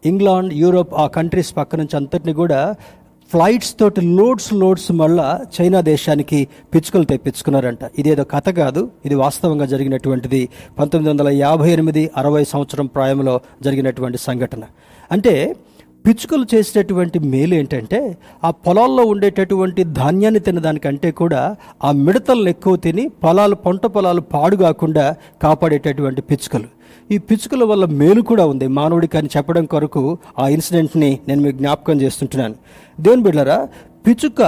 S1: ఇంగ్లాండ్ యూరోప్ ఆ కంట్రీస్ పక్క నుంచి అంతటిని కూడా ఫ్లైట్స్ తోటి లోడ్స్ లోడ్స్ మళ్ళా చైనా దేశానికి పిచ్చుకలు తెప్పించుకున్నారంట. ఇదేదో కథ కాదు ఇది వాస్తవంగా జరిగినటువంటిది. పంతొమ్మిది వందల యాభై ఎనిమిది అరవై సంవత్సరం ప్రాయంలో జరిగినటువంటి సంఘటన. అంటే పిచ్చుకలు చేసేటటువంటి మేలు ఏంటంటే ఆ పొలాల్లో ఉండేటటువంటి ధాన్యాన్ని తినదానికంటే కూడా ఆ మిడతలను ఎక్కువ తిని పొలాలు పంట పొలాలు పాడు కాకుండా కాపాడేటటువంటి పిచ్చుకలు. ఈ పిచ్చుకల వల్ల మేలు కూడా ఉంది. మానవుడికి అని చెప్పడం కొరకు ఆ ఇన్సిడెంట్ని నేను మీకు జ్ఞాపకం చేస్తుంటున్నాను. దేవుని బిడ్డరా పిచ్చుక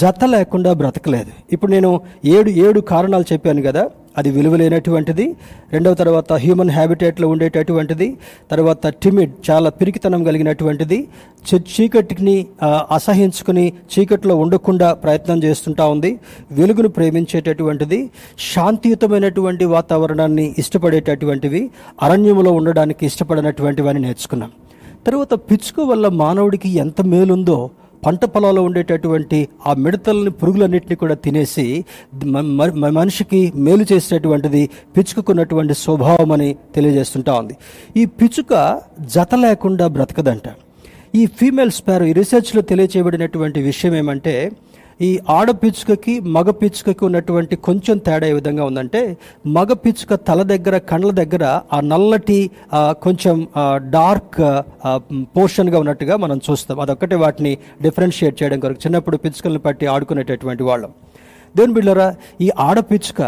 S1: జత లేకుండా బ్రతకలేదు. ఇప్పుడు నేను ఏడు ఏడు కారణాలు చెప్పాను కదా అది విలువలేనటువంటిది. రెండవ తర్వాత హ్యూమన్ హ్యాబిటేట్లో ఉండేటటువంటిది. తర్వాత టిమిడ్ చాలా పిరికితనం కలిగినటువంటిది. చీకటిని అసహించుకుని చీకటిలో ఉండకుండా ప్రయత్నం చేస్తుంటా ఉంది. వెలుగును ప్రేమించేటటువంటిది. శాంతియుతమైనటువంటి వాతావరణాన్ని ఇష్టపడేటటువంటివి. అరణ్యంలో ఉండడానికి ఇష్టపడినటువంటివి అని నేర్చుకున్నాం. తర్వాత పిచ్చుక వల్ల మానవుడికి ఎంత మేలుందో పంట పొలాల్లో ఉండేటటువంటి ఆ మిడతలని పురుగులన్నింటినీ కూడా తినేసి మ- మ- మనిషికి మేలు చేసేటటువంటిది పిచ్చుకున్నటువంటి స్వభావం అని తెలియజేస్తుంటా ఉంది. ఈ పిచ్చుక జత లేకుండా బ్రతకదంట. ఈ ఫీమేల్ స్పారో ఈ రీసెర్చ్లో తెలియచేయబడినటువంటి విషయం ఏమంటే ఈ ఆడ పిచ్చుకకి మగ పిచ్చుకకి ఉన్నటువంటి కొంచెం తేడా ఏ విధంగా ఉందంటే మగ పిచ్చుక తల దగ్గర కండ్ల దగ్గర ఆ నల్లటి కొంచెం డార్క్ పోర్షన్గా ఉన్నట్టుగా మనం చూస్తాం. అదొక్కటే వాటిని డిఫరెన్షియేట్ చేయడం కొరకు చిన్నప్పుడు పిచ్చుకలను పట్టి ఆడుకునేటటువంటి వాళ్ళం. దేవుని బిళ్ళరా ఈ ఆడ పిచ్చుక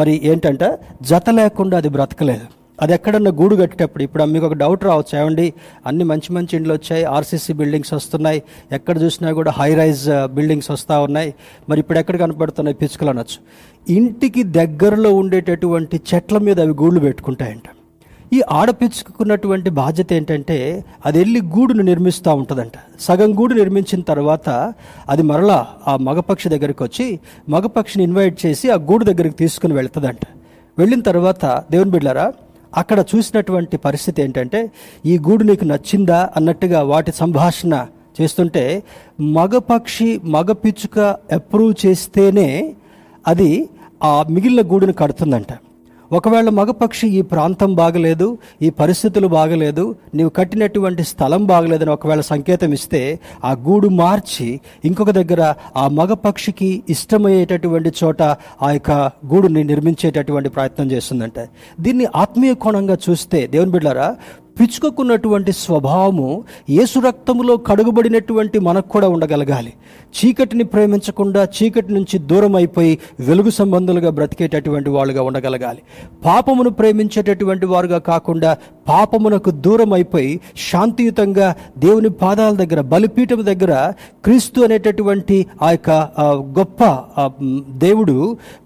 S1: మరి ఏంటంటే జత లేకుండా అది బ్రతకలేదు. అది ఎక్కడన్నా గూడు కట్టేటప్పుడు ఇప్పుడు మీకు ఒక డౌట్ రావచ్చు. ఏమండి? అన్ని మంచి మంచి ఇండ్లు వచ్చాయి. ఆర్సీసీ బిల్డింగ్స్ వస్తున్నాయి. ఎక్కడ చూసినా కూడా హై రైజ్ బిల్డింగ్స్ వస్తూ ఉన్నాయి. మరి ఇప్పుడు ఎక్కడ కనపడుతున్నాయి? పిచ్చుకలు అనొచ్చు. ఇంటికి దగ్గరలో ఉండేటటువంటి చెట్ల మీద అవి గూళ్ళు పెట్టుకుంటాయంట. ఈ ఆడపిచ్చుకున్నటువంటి బాధ్యత ఏంటంటే అది వెళ్ళి గూడును నిర్మిస్తూ ఉంటుందంట. సగం గూడు నిర్మించిన తర్వాత అది మరలా ఆ మగపక్షి దగ్గరికి వచ్చి మగపక్షిని ఇన్వైట్ చేసి ఆ గూడు దగ్గరికి తీసుకుని వెళ్తుందంట. వెళ్ళిన తర్వాత దేవుని బిడ్డారా అక్కడ చూసినటువంటి పరిస్థితి ఏంటంటే ఈ గూడు నీకు నచ్చిందా అన్నట్టుగా వాటి సంభాషణ చేస్తుంటే మగపక్షి మగ పిచ్చుక అప్రూవ్ చేస్తేనే అది ఆ మిగిలిన గూడును కడుతుందంట. ఒకవేళ మగపక్షి ఈ ప్రాంతం బాగలేదు ఈ పరిస్థితులు బాగలేదు నీవు కట్టినటువంటి స్థలం బాగలేదని ఒకవేళ సంకేతం ఇస్తే ఆ గూడు మార్చి ఇంకొక దగ్గర ఆ మగపక్షికి ఇష్టమయ్యేటటువంటి చోట ఆ యొక్క గూడుని నిర్మించేటటువంటి ప్రయత్నం చేస్తుందంట. దీన్ని ఆత్మీయ కోణంగా చూస్తే దేవుని బిడ్డారా పిచ్చుకకున్నటువంటి స్వభావము యేసు రక్తములో కడుగుబడినటువంటి మనకు కూడా ఉండగలగాలి. చీకటిని ప్రేమించకుండా చీకటి నుంచి దూరం అయిపోయి వెలుగు సంబంధులుగా బ్రతికేటటువంటి వాళ్ళుగా ఉండగలగాలి. పాపమును ప్రేమించేటటువంటి వారుగా కాకుండా పాపమునకు దూరం అయిపోయి శాంతియుతంగా దేవుని పాదాల దగ్గర బలిపీఠం దగ్గర క్రీస్తు అనేటటువంటి ఆ యొక్క గొప్ప దేవుడు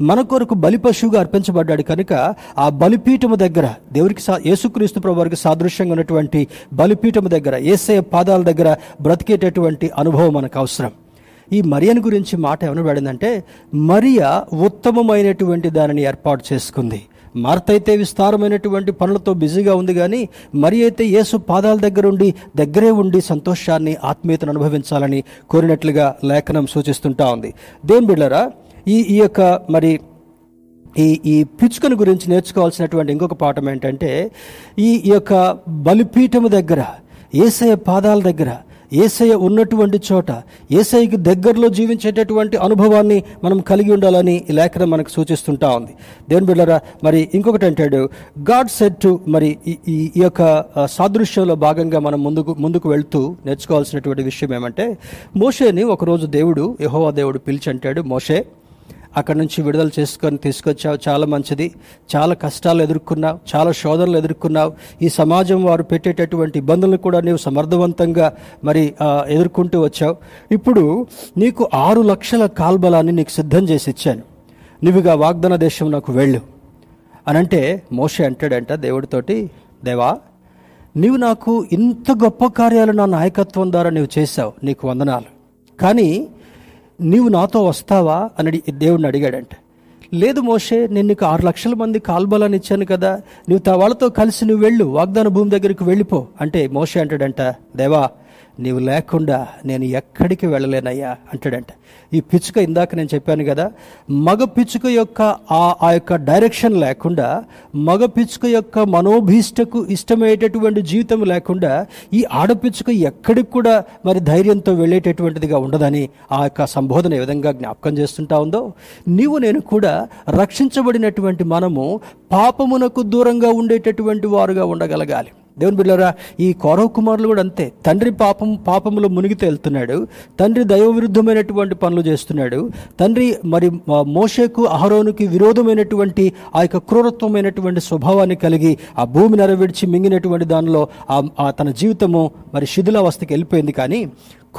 S1: మన కొరకు బలి పశువుగా అర్పించబడ్డాడు కనుక ఆ బలిపీఠము దగ్గర దేవునికి యేసుక్రీస్తు ప్రభు వారికి సాదృశ్యంగా ఉన్నటువంటి బలిపీఠము దగ్గర ఏసయ పాదాల దగ్గర బ్రతికేటటువంటి అనుభవం మనకు అవసరం. ఈ మరియను గురించి మాట ఏమని పడిందంటే మరియ ఉత్తమమైనటువంటి దానిని ఏర్పాటు చేసుకుంది. మార్త అయితే విస్తారమైనటువంటి పనులతో బిజీగా ఉంది కానీ మరి అయితే యేసు పాదాల దగ్గర ఉండి దగ్గరే ఉండి సంతోషాన్ని ఆత్మీయతను అనుభవించాలని కోరినట్లుగా లేఖనం సూచిస్తుంటా ఉంది. దేని బిళ్ళరా ఈ ఈ యొక్క మరి ఈ ఈ పిచ్చుకను గురించి నేర్చుకోవాల్సినటువంటి ఇంకొక పాఠం ఏంటంటే ఈ ఈ యొక్క బలిపీఠము దగ్గర ఏసయ పాదాల దగ్గర ఏసయ ఉన్నటువంటి చోట ఏసైకి దగ్గరలో జీవించేటటువంటి అనుభవాన్ని మనం కలిగి ఉండాలని ఈ లేఖనం మనకు సూచిస్తుంటా ఉంది. దేని బిళ్ళరా మరి ఇంకొకటి అంటాడు గాడ్ సెట్ టు మరి ఈ- ఈ యొక్క సాదృశ్యంలో భాగంగా మనం ముందుకు ముందుకు వెళ్తూ నేర్చుకోవాల్సినటువంటి విషయం ఏమంటే మోషేని ఒకరోజు దేవుడు యహోవా దేవుడు పిలిచి అంటాడు మోషే అక్కడి నుంచి విడుదల చేసుకొని తీసుకొచ్చావు. చాలా మంచిది. చాలా కష్టాలు ఎదుర్కొన్నావు. చాలా శోధనలు ఎదుర్కొన్నావు. ఈ సమాజం వారు పెట్టేటటువంటి ఇబ్బందులను కూడా నీవు సమర్థవంతంగా మరి ఎదుర్కొంటూ వచ్చావు. ఇప్పుడు నీకు ఆరు లక్షల కాల్బలాన్ని నీకు సిద్ధం చేసి ఇచ్చాను. నువ్వుగా వాగ్దాన దేశం నాకు వెళ్ళు. అని అంటే మోషే అంటాడంట దేవుడితోటి దేవా నీవు నాకు ఇంత గొప్ప కార్యాలు నా నాయకత్వం ద్వారా నీవు చేశావు. నీకు వందనాలు. కానీ నీవు నాతో వస్తావా? అని అడి- దేవుడిని అడిగాడంట. లేదు మోషే నేను నీకు ఆరు లక్షల మంది కాల్బలాన్ని ఇచ్చాను కదా. నువ్వు వాళ్ళతో కలిసి నువ్వు వెళ్ళు వాగ్దాన భూమి దగ్గరికి వెళ్ళిపో. అంటే మోషే అంటాడంట దేవా నీవు లేకుండా నేను ఎక్కడికి వెళ్ళలేనయ్యా అంటాడంట. ఈ పిచ్చుక ఇందాక నేను చెప్పాను కదా మగ పిచ్చుక యొక్క ఆ ఆ యొక్క డైరెక్షన్ లేకుండా మగ పిచ్చుక యొక్క మనోభీష్టకు ఇష్టమయ్యేటటువంటి జీవితం లేకుండా ఈ ఆడపిచ్చుక ఎక్కడికి కూడా మరి ధైర్యంతో వెళ్ళేటటువంటిదిగా ఉండదని ఆ యొక్క సంబోధన ఏ విధంగా జ్ఞాపకం చేస్తుంటా ఉందో నీవు నేను కూడా రక్షించబడినటువంటి మనము పాపమునకు దూరంగా ఉండేటటువంటి వారుగా ఉండగలగాలి. దేవుని బిడ్డలారా ఈ కౌరవ కుమారులు కూడా అంతే. తండ్రి పాపం పాపములో మునిగి తేలుతున్నాడు తండ్రి దైవ విరుద్ధమైనటువంటి పనులు చేస్తున్నాడు. తండ్రి మరి మోషకు మోషేకు అహరోనుకి విరోధమైనటువంటి ఆ యొక్క క్రూరత్వమైనటువంటి స్వభావాన్ని కలిగి ఆ భూమి నెరవేర్చి మింగినటువంటి దానిలో ఆ తన జీవితము మరి శిథిలావస్థకి వెళ్ళిపోయింది. కానీ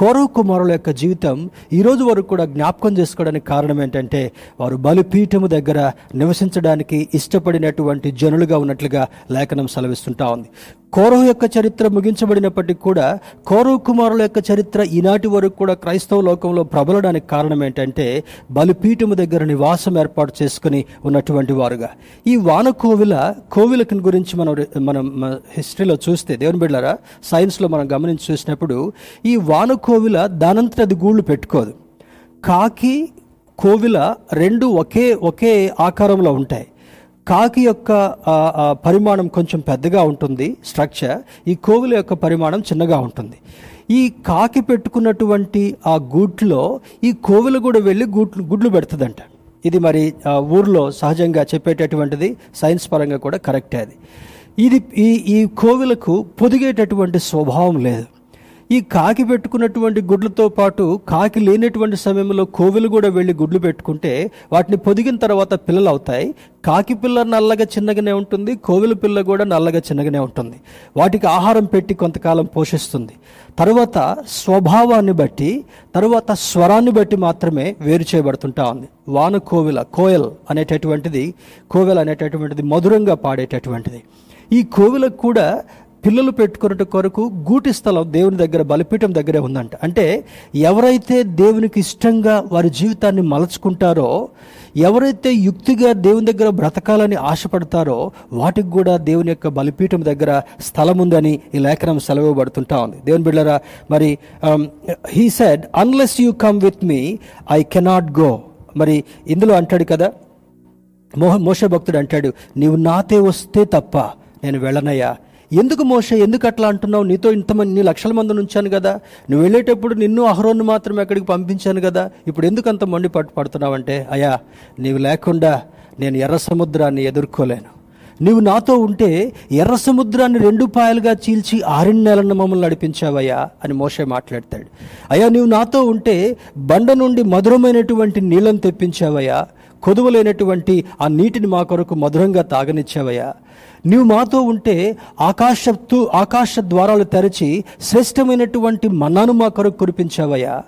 S1: కౌరవ కుమారుల యొక్క జీవితం ఈరోజు వరకు కూడా జ్ఞాపకం చేసుకోవడానికి కారణం ఏంటంటే వారు బలిపీఠము దగ్గర నివసించడానికి ఇష్టపడినటువంటి జనులుగా ఉన్నట్లుగా లేఖనం సెలవిస్తుంటా ఉంది. కౌరవ యొక్క చరిత్ర ముగించబడినప్పటికీ కూడా కౌరవ కుమారుల యొక్క చరిత్ర ఈనాటి వరకు కూడా క్రైస్తవ లోకంలో ప్రబలడానికి కారణం ఏంటంటే బలిపీఠము దగ్గర నివాసం ఏర్పాటు చేసుకుని ఉన్నటువంటి వారుగా. ఈ వాన కోవిల కోవిల గురించి మనం మనం హిస్టరీలో చూస్తే దేవుని బిడ్డారా సైన్స్లో మనం గమనించి చూసినప్పుడు ఈ వాన కోవిల దానంతట అది గూళ్ళు పెట్టుకోదు. కాకి కోవిల రెండు ఒకే ఒకే ఆకారంలో ఉంటాయి. కాకి యొక్క పరిమాణం కొంచెం పెద్దగా ఉంటుంది స్ట్రక్చర్ ఈ కోవిల యొక్క పరిమాణం చిన్నగా ఉంటుంది. ఈ కాకి పెట్టుకున్నటువంటి ఆ గూట్లో ఈ కోవిల కూడా వెళ్ళి గుడ్లు గుడ్లు పెడుతుందంట. ఇది మరి ఊర్లో సహజంగా చెప్పేటటువంటిది సైన్స్ పరంగా కూడా కరెక్టే అది. ఇది ఈ ఈ కోవిలకు పొదిగేటటువంటి స్వభావం లేదు. ఈ కాకి పెట్టుకున్నటువంటి గుడ్లతో పాటు కాకి లేనటువంటి సమయంలో కోవిలు కూడా వెళ్ళి గుడ్లు పెట్టుకుంటే వాటిని పొదిగిన తర్వాత పిల్లలు అవుతాయి. కాకి పిల్ల నల్లగా చిన్నగానే ఉంటుంది కోవిల పిల్ల కూడా నల్లగా చిన్నగానే ఉంటుంది. వాటికి ఆహారం పెట్టి కొంతకాలం పోషిస్తుంది. తర్వాత స్వభావాన్ని బట్టి తరువాత స్వరాన్ని బట్టి మాత్రమే వేరు చేయబడుతుంటా ఉంది. వాన కోవిల కోయల్ అనేటటువంటిది కోవెల అనేటటువంటిది మధురంగా పాడేటటువంటిది. ఈ కోవిలకు కూడా పిల్లలు పెట్టుకున్నట్టు కొరకు గూటి స్థలం దేవుని దగ్గర బలిపీఠం దగ్గరే ఉందంట. అంటే ఎవరైతే దేవునికి ఇష్టంగా వారి జీవితాన్ని మలచుకుంటారో ఎవరైతే యుక్తిగా దేవుని దగ్గర బ్రతకాలని ఆశపడతారో వాటికి కూడా దేవుని యొక్క బలిపీఠం దగ్గర స్థలం ఉందని ఈ లేఖనం సెలవుబడుతుంటా ఉంది. దేవుని బిడ్డరా మరి he said unless you come with me I cannot go మరి ఇందులో అంటాడు కదా మోహ మోష భక్తుడు అంటాడు నీవు నాతే వస్తే తప్ప నేను వెళ్ళనయ్యా. ఎందుకు మోస ఎందుకు అట్లా అంటున్నావు? నీతో ఇంతమంది నీ లక్షల మందిని ఉంచాను కదా. నువ్వు వెళ్ళేటప్పుడు నిన్ను అహరోన్ను మాత్రమే ఎక్కడికి పంపించాను కదా. ఇప్పుడు ఎందుకు అంత మండి పట్టు పడుతున్నావంటే అయ్యా నీవు లేకుండా నేను ఎర్ర సముద్రాన్ని ఎదుర్కోలేను. నీవు నాతో ఉంటే ఎర్ర సముద్రాన్ని రెండు పాయలుగా చీల్చి ఆరిన్ నెలను మమ్మల్ని నడిపించావయ్యా అని మోషే మాట్లాడతాడు. అయ్యా నీవు నాతో ఉంటే బండ నుండి మధురమైనటువంటి నీళ్ళను తెప్పించావయ్యా. కొదువలేనటువంటి ఆ నీటిని మా కొరకు మధురంగా తాగనిచ్చావయ్యా. నీవు మాతో ఉంటే ఆకాశత్తు ఆకాశ ద్వారాలు తెరచి శ్రేష్టమైనటువంటి మన్నాను మా కొరకు కురిపించావయ్యా.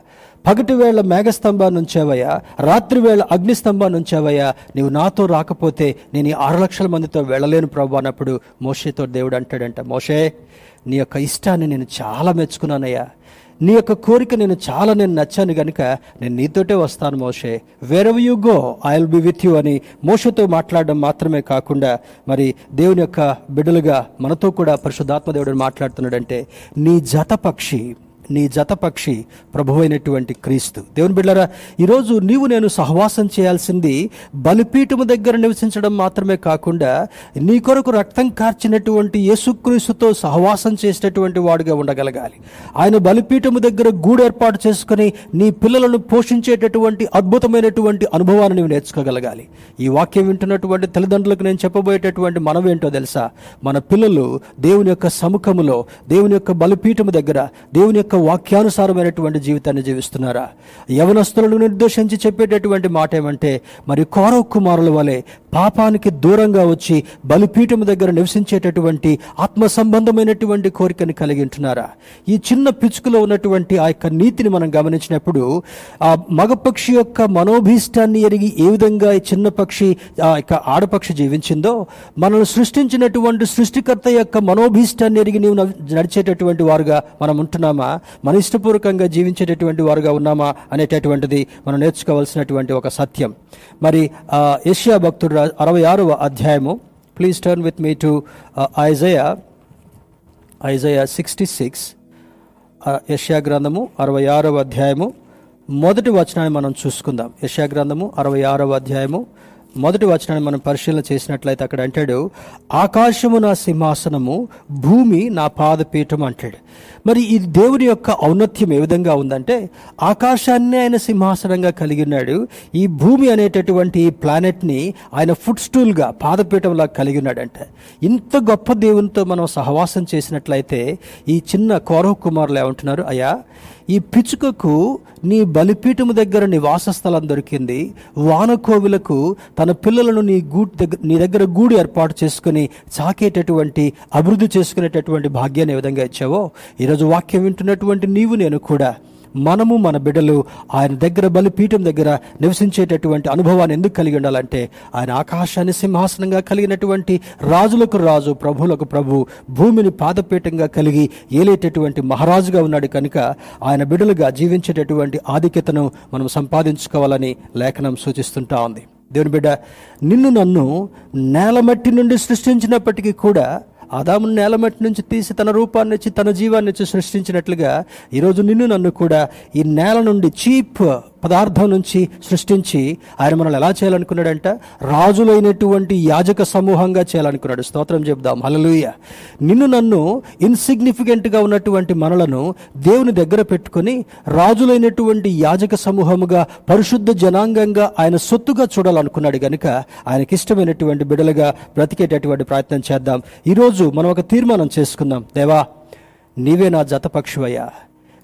S1: పగటి వేళ మేఘస్తంభాన్ని ఉంచావయ్యా. రాత్రి వేళ అగ్నిస్తంభాన్ని ఉంచావయ్యా. నీవు నాతో రాకపోతే నేను ఈ ఆరు లక్షల మందితో వెళ్ళలేను ప్రభు అన్నప్పుడు మోషేతో దేవుడు అంటాడంట మోషే నీ యొక్క ఇష్టాన్ని నేను చాలా మెచ్చుకున్నానయ్యా. నీ యొక్క కోరిక నేను చాలా నేను నచ్చాను కనుక నేను నీతోటే వస్తాను మోషే. Wherever you go I will be with you అని మోషతో మాట్లాడడం మాత్రమే కాకుండా మరి దేవుని యొక్క బిడ్డలుగా మనతో కూడా పరిశుద్ధాత్మ దేవుడు మాట్లాడుతున్నాడంటే నీ జత పక్షి నీ జతపక్షి ప్రభువైనటువంటి క్రీస్తు. దేవుని బిడ్డరా ఈరోజు నీవు నేను సహవాసం చేయాల్సింది బలిపీఠము దగ్గర నివసించడం మాత్రమే కాకుండా నీ కొరకు రక్తం కార్చినటువంటి యేసుక్రీస్తుతో సహవాసం చేసినటువంటి వాడుగా ఉండగలగాలి. ఆయన బలిపీఠము దగ్గర గూడు ఏర్పాటు చేసుకుని నీ పిల్లలను పోషించేటటువంటి అద్భుతమైనటువంటి అనుభవాన్ని నువ్వు నేర్చుకోగలగాలి. ఈ వాక్యం వింటున్నటువంటి తల్లిదండ్రులకు నేను చెప్పబోయేటటువంటి మనమేంటో తెలుసా? మన పిల్లలు దేవుని యొక్క సముఖములో దేవుని యొక్క బలిపీఠము దగ్గర దేవుని యొక్క వాక్యానుసారమైనటువంటి జీవితాన్ని జీవిస్తున్నారా? యవనస్తులను నిర్దేశించి చెప్పేటటువంటి మాట ఏమంటే మరి కౌరవ కుమారుల వలె పాపానికి దూరంగా వచ్చి బలిపీఠము దగ్గర నివసించేటటువంటి ఆత్మ సంబంధమైనటువంటి కోరికను కలిగి ఉంటున్నారా? ఈ చిన్న పిచ్చుకలో ఉన్నటువంటి ఆ యొక్క నీతిని మనం గమనించినప్పుడు ఆ మగపక్షి యొక్క మనోభీష్టాన్ని ఎరిగి ఏ విధంగా ఈ చిన్న పక్షి ఆ యొక్క ఆడపక్షి జీవించిందో మనల్ని సృష్టించినటువంటి సృష్టికర్త యొక్క మనోభీష్టాన్ని ఎరిగి నీవు నడిచేటటువంటి వారుగా మనం ఉంటున్నామా? మన ఇష్టపూర్వకంగా జీవించేటటువంటి వారుగా ఉన్నామా? అనేటటువంటిది మనం నేర్చుకోవాల్సినటువంటి ఒక సత్యం. మరి ఆ, భక్తుడు అరవై ఆరవ అధ్యాయము. Please turn with me to Isaiah Isaiah sixty six యష్యా గ్రంథము అరవై ఆరవ అధ్యాయము. మొదటి వచనాన్ని మనం చూసుకుందాం. యష్యా గ్రంథము అరవై ఆరవ అధ్యాయము. మొదటి వచనాన్ని మనం పరిశీలన చేసినట్లయితే అక్కడ అంటాడు ఆకాశము నా సింహాసనము భూమి నా పాదపీఠం అంటాడు. మరి ఈ దేవుని యొక్క ఔన్నత్యం ఏ విధంగా ఉందంటే ఆకాశాన్ని ఆయన సింహాసనంగా కలిగి ఉన్నాడు. ఈ భూమి అనేటటువంటి ఈ ప్లానెట్ని ఆయన ఫుడ్ స్టూల్గా పాదపీఠంలా కలిగి ఉన్నాడంట. ఇంత గొప్ప దేవునితో మనం సహవాసం చేసినట్లయితే ఈ చిన్న కౌరవ కుమారులు ఏమంటున్నారు? అయ్యా ఈ పిచ్చుకకు నీ బలిపీఠము దగ్గర నీ వాసస్థలం దొరికింది. వానకోవిలకు తన పిల్లలను నీ గూటి దగ్గర నీ దగ్గర గూడు ఏర్పాటు చేసుకుని చాకేటటువంటి అభివృద్ధి చేసుకునేటటువంటి భాగ్యాన్ని ఏ విధంగా ఇచ్చావో? ఈరోజు వాక్యం వింటున్నటువంటి నీవు నేను కూడా. మనము మన బిడ్డలు ఆయన దగ్గర బలిపీఠం దగ్గర నివసించేటటువంటి అనుభవాన్ని ఎందుకు కలిగి ఉండాలంటే ఆయన ఆకాశాన్ని సింహాసనంగా కలిగినటువంటి రాజులకు రాజు ప్రభువులకు ప్రభు భూమిని పాదపీఠంగా కలిగి ఏలేటటువంటి మహారాజుగా ఉన్నాడు కనుక ఆయన బిడ్డలుగా జీవించేటటువంటి ఆధిక్యతను మనం సంపాదించుకోవాలని లేఖనం సూచిస్తుంటా ఉంది. దేవుని బిడ్డ నిన్ను నన్ను నేలమట్టి నుండి సృష్టించినప్పటికీ కూడా ఆదామును నేలమట్టి నుంచి తీసి తన రూపాన్ని ఇచ్చి తన జీవాన్ని ఇచ్చి సృష్టించినట్లుగా ఈరోజు నిన్ను నన్ను కూడా ఈ నేల నుండి చీప్ పదార్థం నుంచి సృష్టించి ఆయన మనల్ని ఎలా చేయాలనుకున్నాడంట? రాజులైనటువంటి యాజక సమూహంగా చేయాలనుకున్నాడు. స్తోత్రం చెప్దాం హలలుయ నిన్ను నన్ను ఇన్సిగ్నిఫికెంట్గా ఉన్నటువంటి మనలను దేవుని దగ్గర పెట్టుకొని రాజులైనటువంటి యాజక సమూహముగా పరిశుద్ధ జనాంగంగా ఆయన సొత్తుగా చూడాలనుకున్నాడు కనుక ఆయనకి ఇష్టమైనటువంటి బిడలుగా బ్రతికేటటువంటి ప్రయత్నం చేద్దాం. ఈరోజు మనం ఒక తీర్మానం చేసుకుందాం. దేవా నీవే నా జతపక్షువయ్యా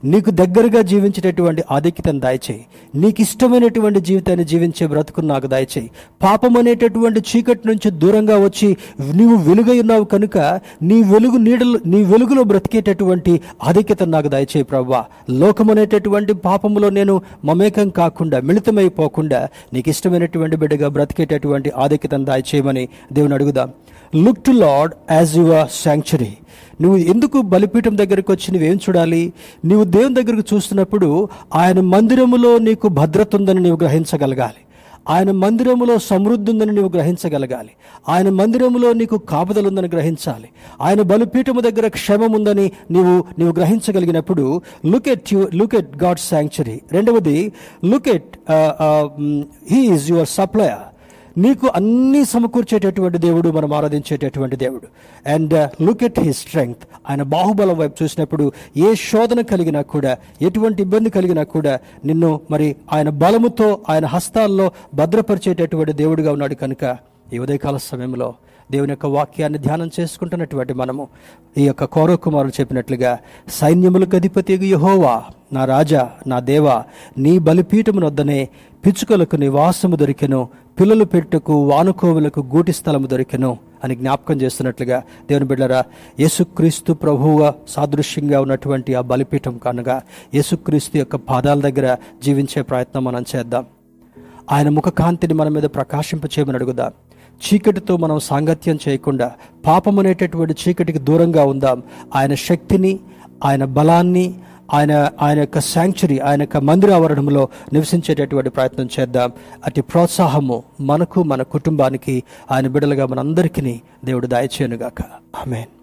S1: నీకు దగ్గరగా జీవించేటటువంటి ఆధిక్యతను దయచేయి. నీకు ఇష్టమైనటువంటి జీవితాన్ని జీవించే బ్రతుకును నాకు దయచేయి. పాపం అనేటటువంటి చీకటి నుంచి దూరంగా వచ్చి నీవు వెలుగై ఉన్నావు కనుక నీ వెలుగు నీడలు నీ వెలుగులో బ్రతికేటటువంటి ఆధిక్యతను నాకు దయచేయి ప్రవ్వా. లోకం అనేటటువంటి పాపములో నేను మమేకం కాకుండా మిళితమైపోకుండా నీకు ఇష్టమైనటువంటి బిడ్డగా బ్రతికేటటువంటి ఆధిక్యతను దయచేయమని దేవుని అడుగుదాం. Look to Lord as your sanctuary నువ్వు ఎందుకు బలిపీఠం దగ్గరికి వచ్చి నువ్వేం చూడాలి? నువ్వు నువ్వు దేవుని దగ్గరకు చూస్తున్నప్పుడు ఆయన మందిరములో నీకు భద్రత ఉందని నీవు గ్రహించగలగాలి. ఆయన మందిరములో సమృద్ధి ఉందని నీవు గ్రహించగలగాలి. ఆయన మందిరములో నీకు కాపుదల ఉందని గ్రహించాలి. ఆయన బలిపీఠము దగ్గర క్షేమం ఉందని నీవు నీవు గ్రహించగలిగినప్పుడు look at you look at God sanctuary రెండవది look at he is your supplier నీకు అన్ని సమకూర్చేటటువంటి దేవుడు మనం ఆరాధించేటటువంటి దేవుడు. And look at he strength ఆయన బాహుబలం వైపు చూసినప్పుడు ఏ శోధన కలిగినా కూడా ఎటువంటి ఇబ్బంది కలిగినా కూడా నిన్ను మరి ఆయన బలముతో ఆయన హస్తాల్లో భద్రపరిచేటటువంటి దేవుడిగా ఉన్నాడు కనుక ఈ ఉదయకాల సమయంలో దేవుని యొక్క వాక్యాన్ని ధ్యానం చేసుకుంటున్నటువంటి మనము ఈ యొక్క కౌరవ కుమారులు చెప్పినట్లుగా సైన్యములకు అధిపతి యహోవా నా రాజా నా దేవా నీ బలిపీఠమునొద్దనే పిచ్చుకలకు నివాసము దొరికెను పిల్లలు పెట్టుకు వానుకోవులకు గూటి స్థలము దొరికెను అని జ్ఞాపకం చేస్తున్నట్లుగా దేవుని బిడ్డరా యేసుక్రీస్తు ప్రభువుగా సాదృశ్యంగా ఉన్నటువంటి ఆ బలిపీఠం కనుగా యేసుక్రీస్తు యొక్క పాదాల దగ్గర జీవించే ప్రయత్నం మనం చేద్దాం. ఆయన ముఖకాంతిని మన మీద ప్రకాశింపచేయమని అడుగుదాం. చీకటితో మనం సాంగత్యం చేయకుండా పాపం అనేటటువంటి చీకటికి దూరంగా ఉందాం. ఆయన శక్తిని ఆయన బలాన్ని ఆయన ఆయన యొక్క శాంక్చురీ ఆయన యొక్క మందిర ఆవరణంలో నివసించేటటువంటి ప్రయత్నం చేద్దాం. అతి ప్రోత్సాహము మనకు మన కుటుంబానికి ఆయన బిడలుగా మనందరికీ దేవుడు దయచేయనుగాక. ఆమెన్.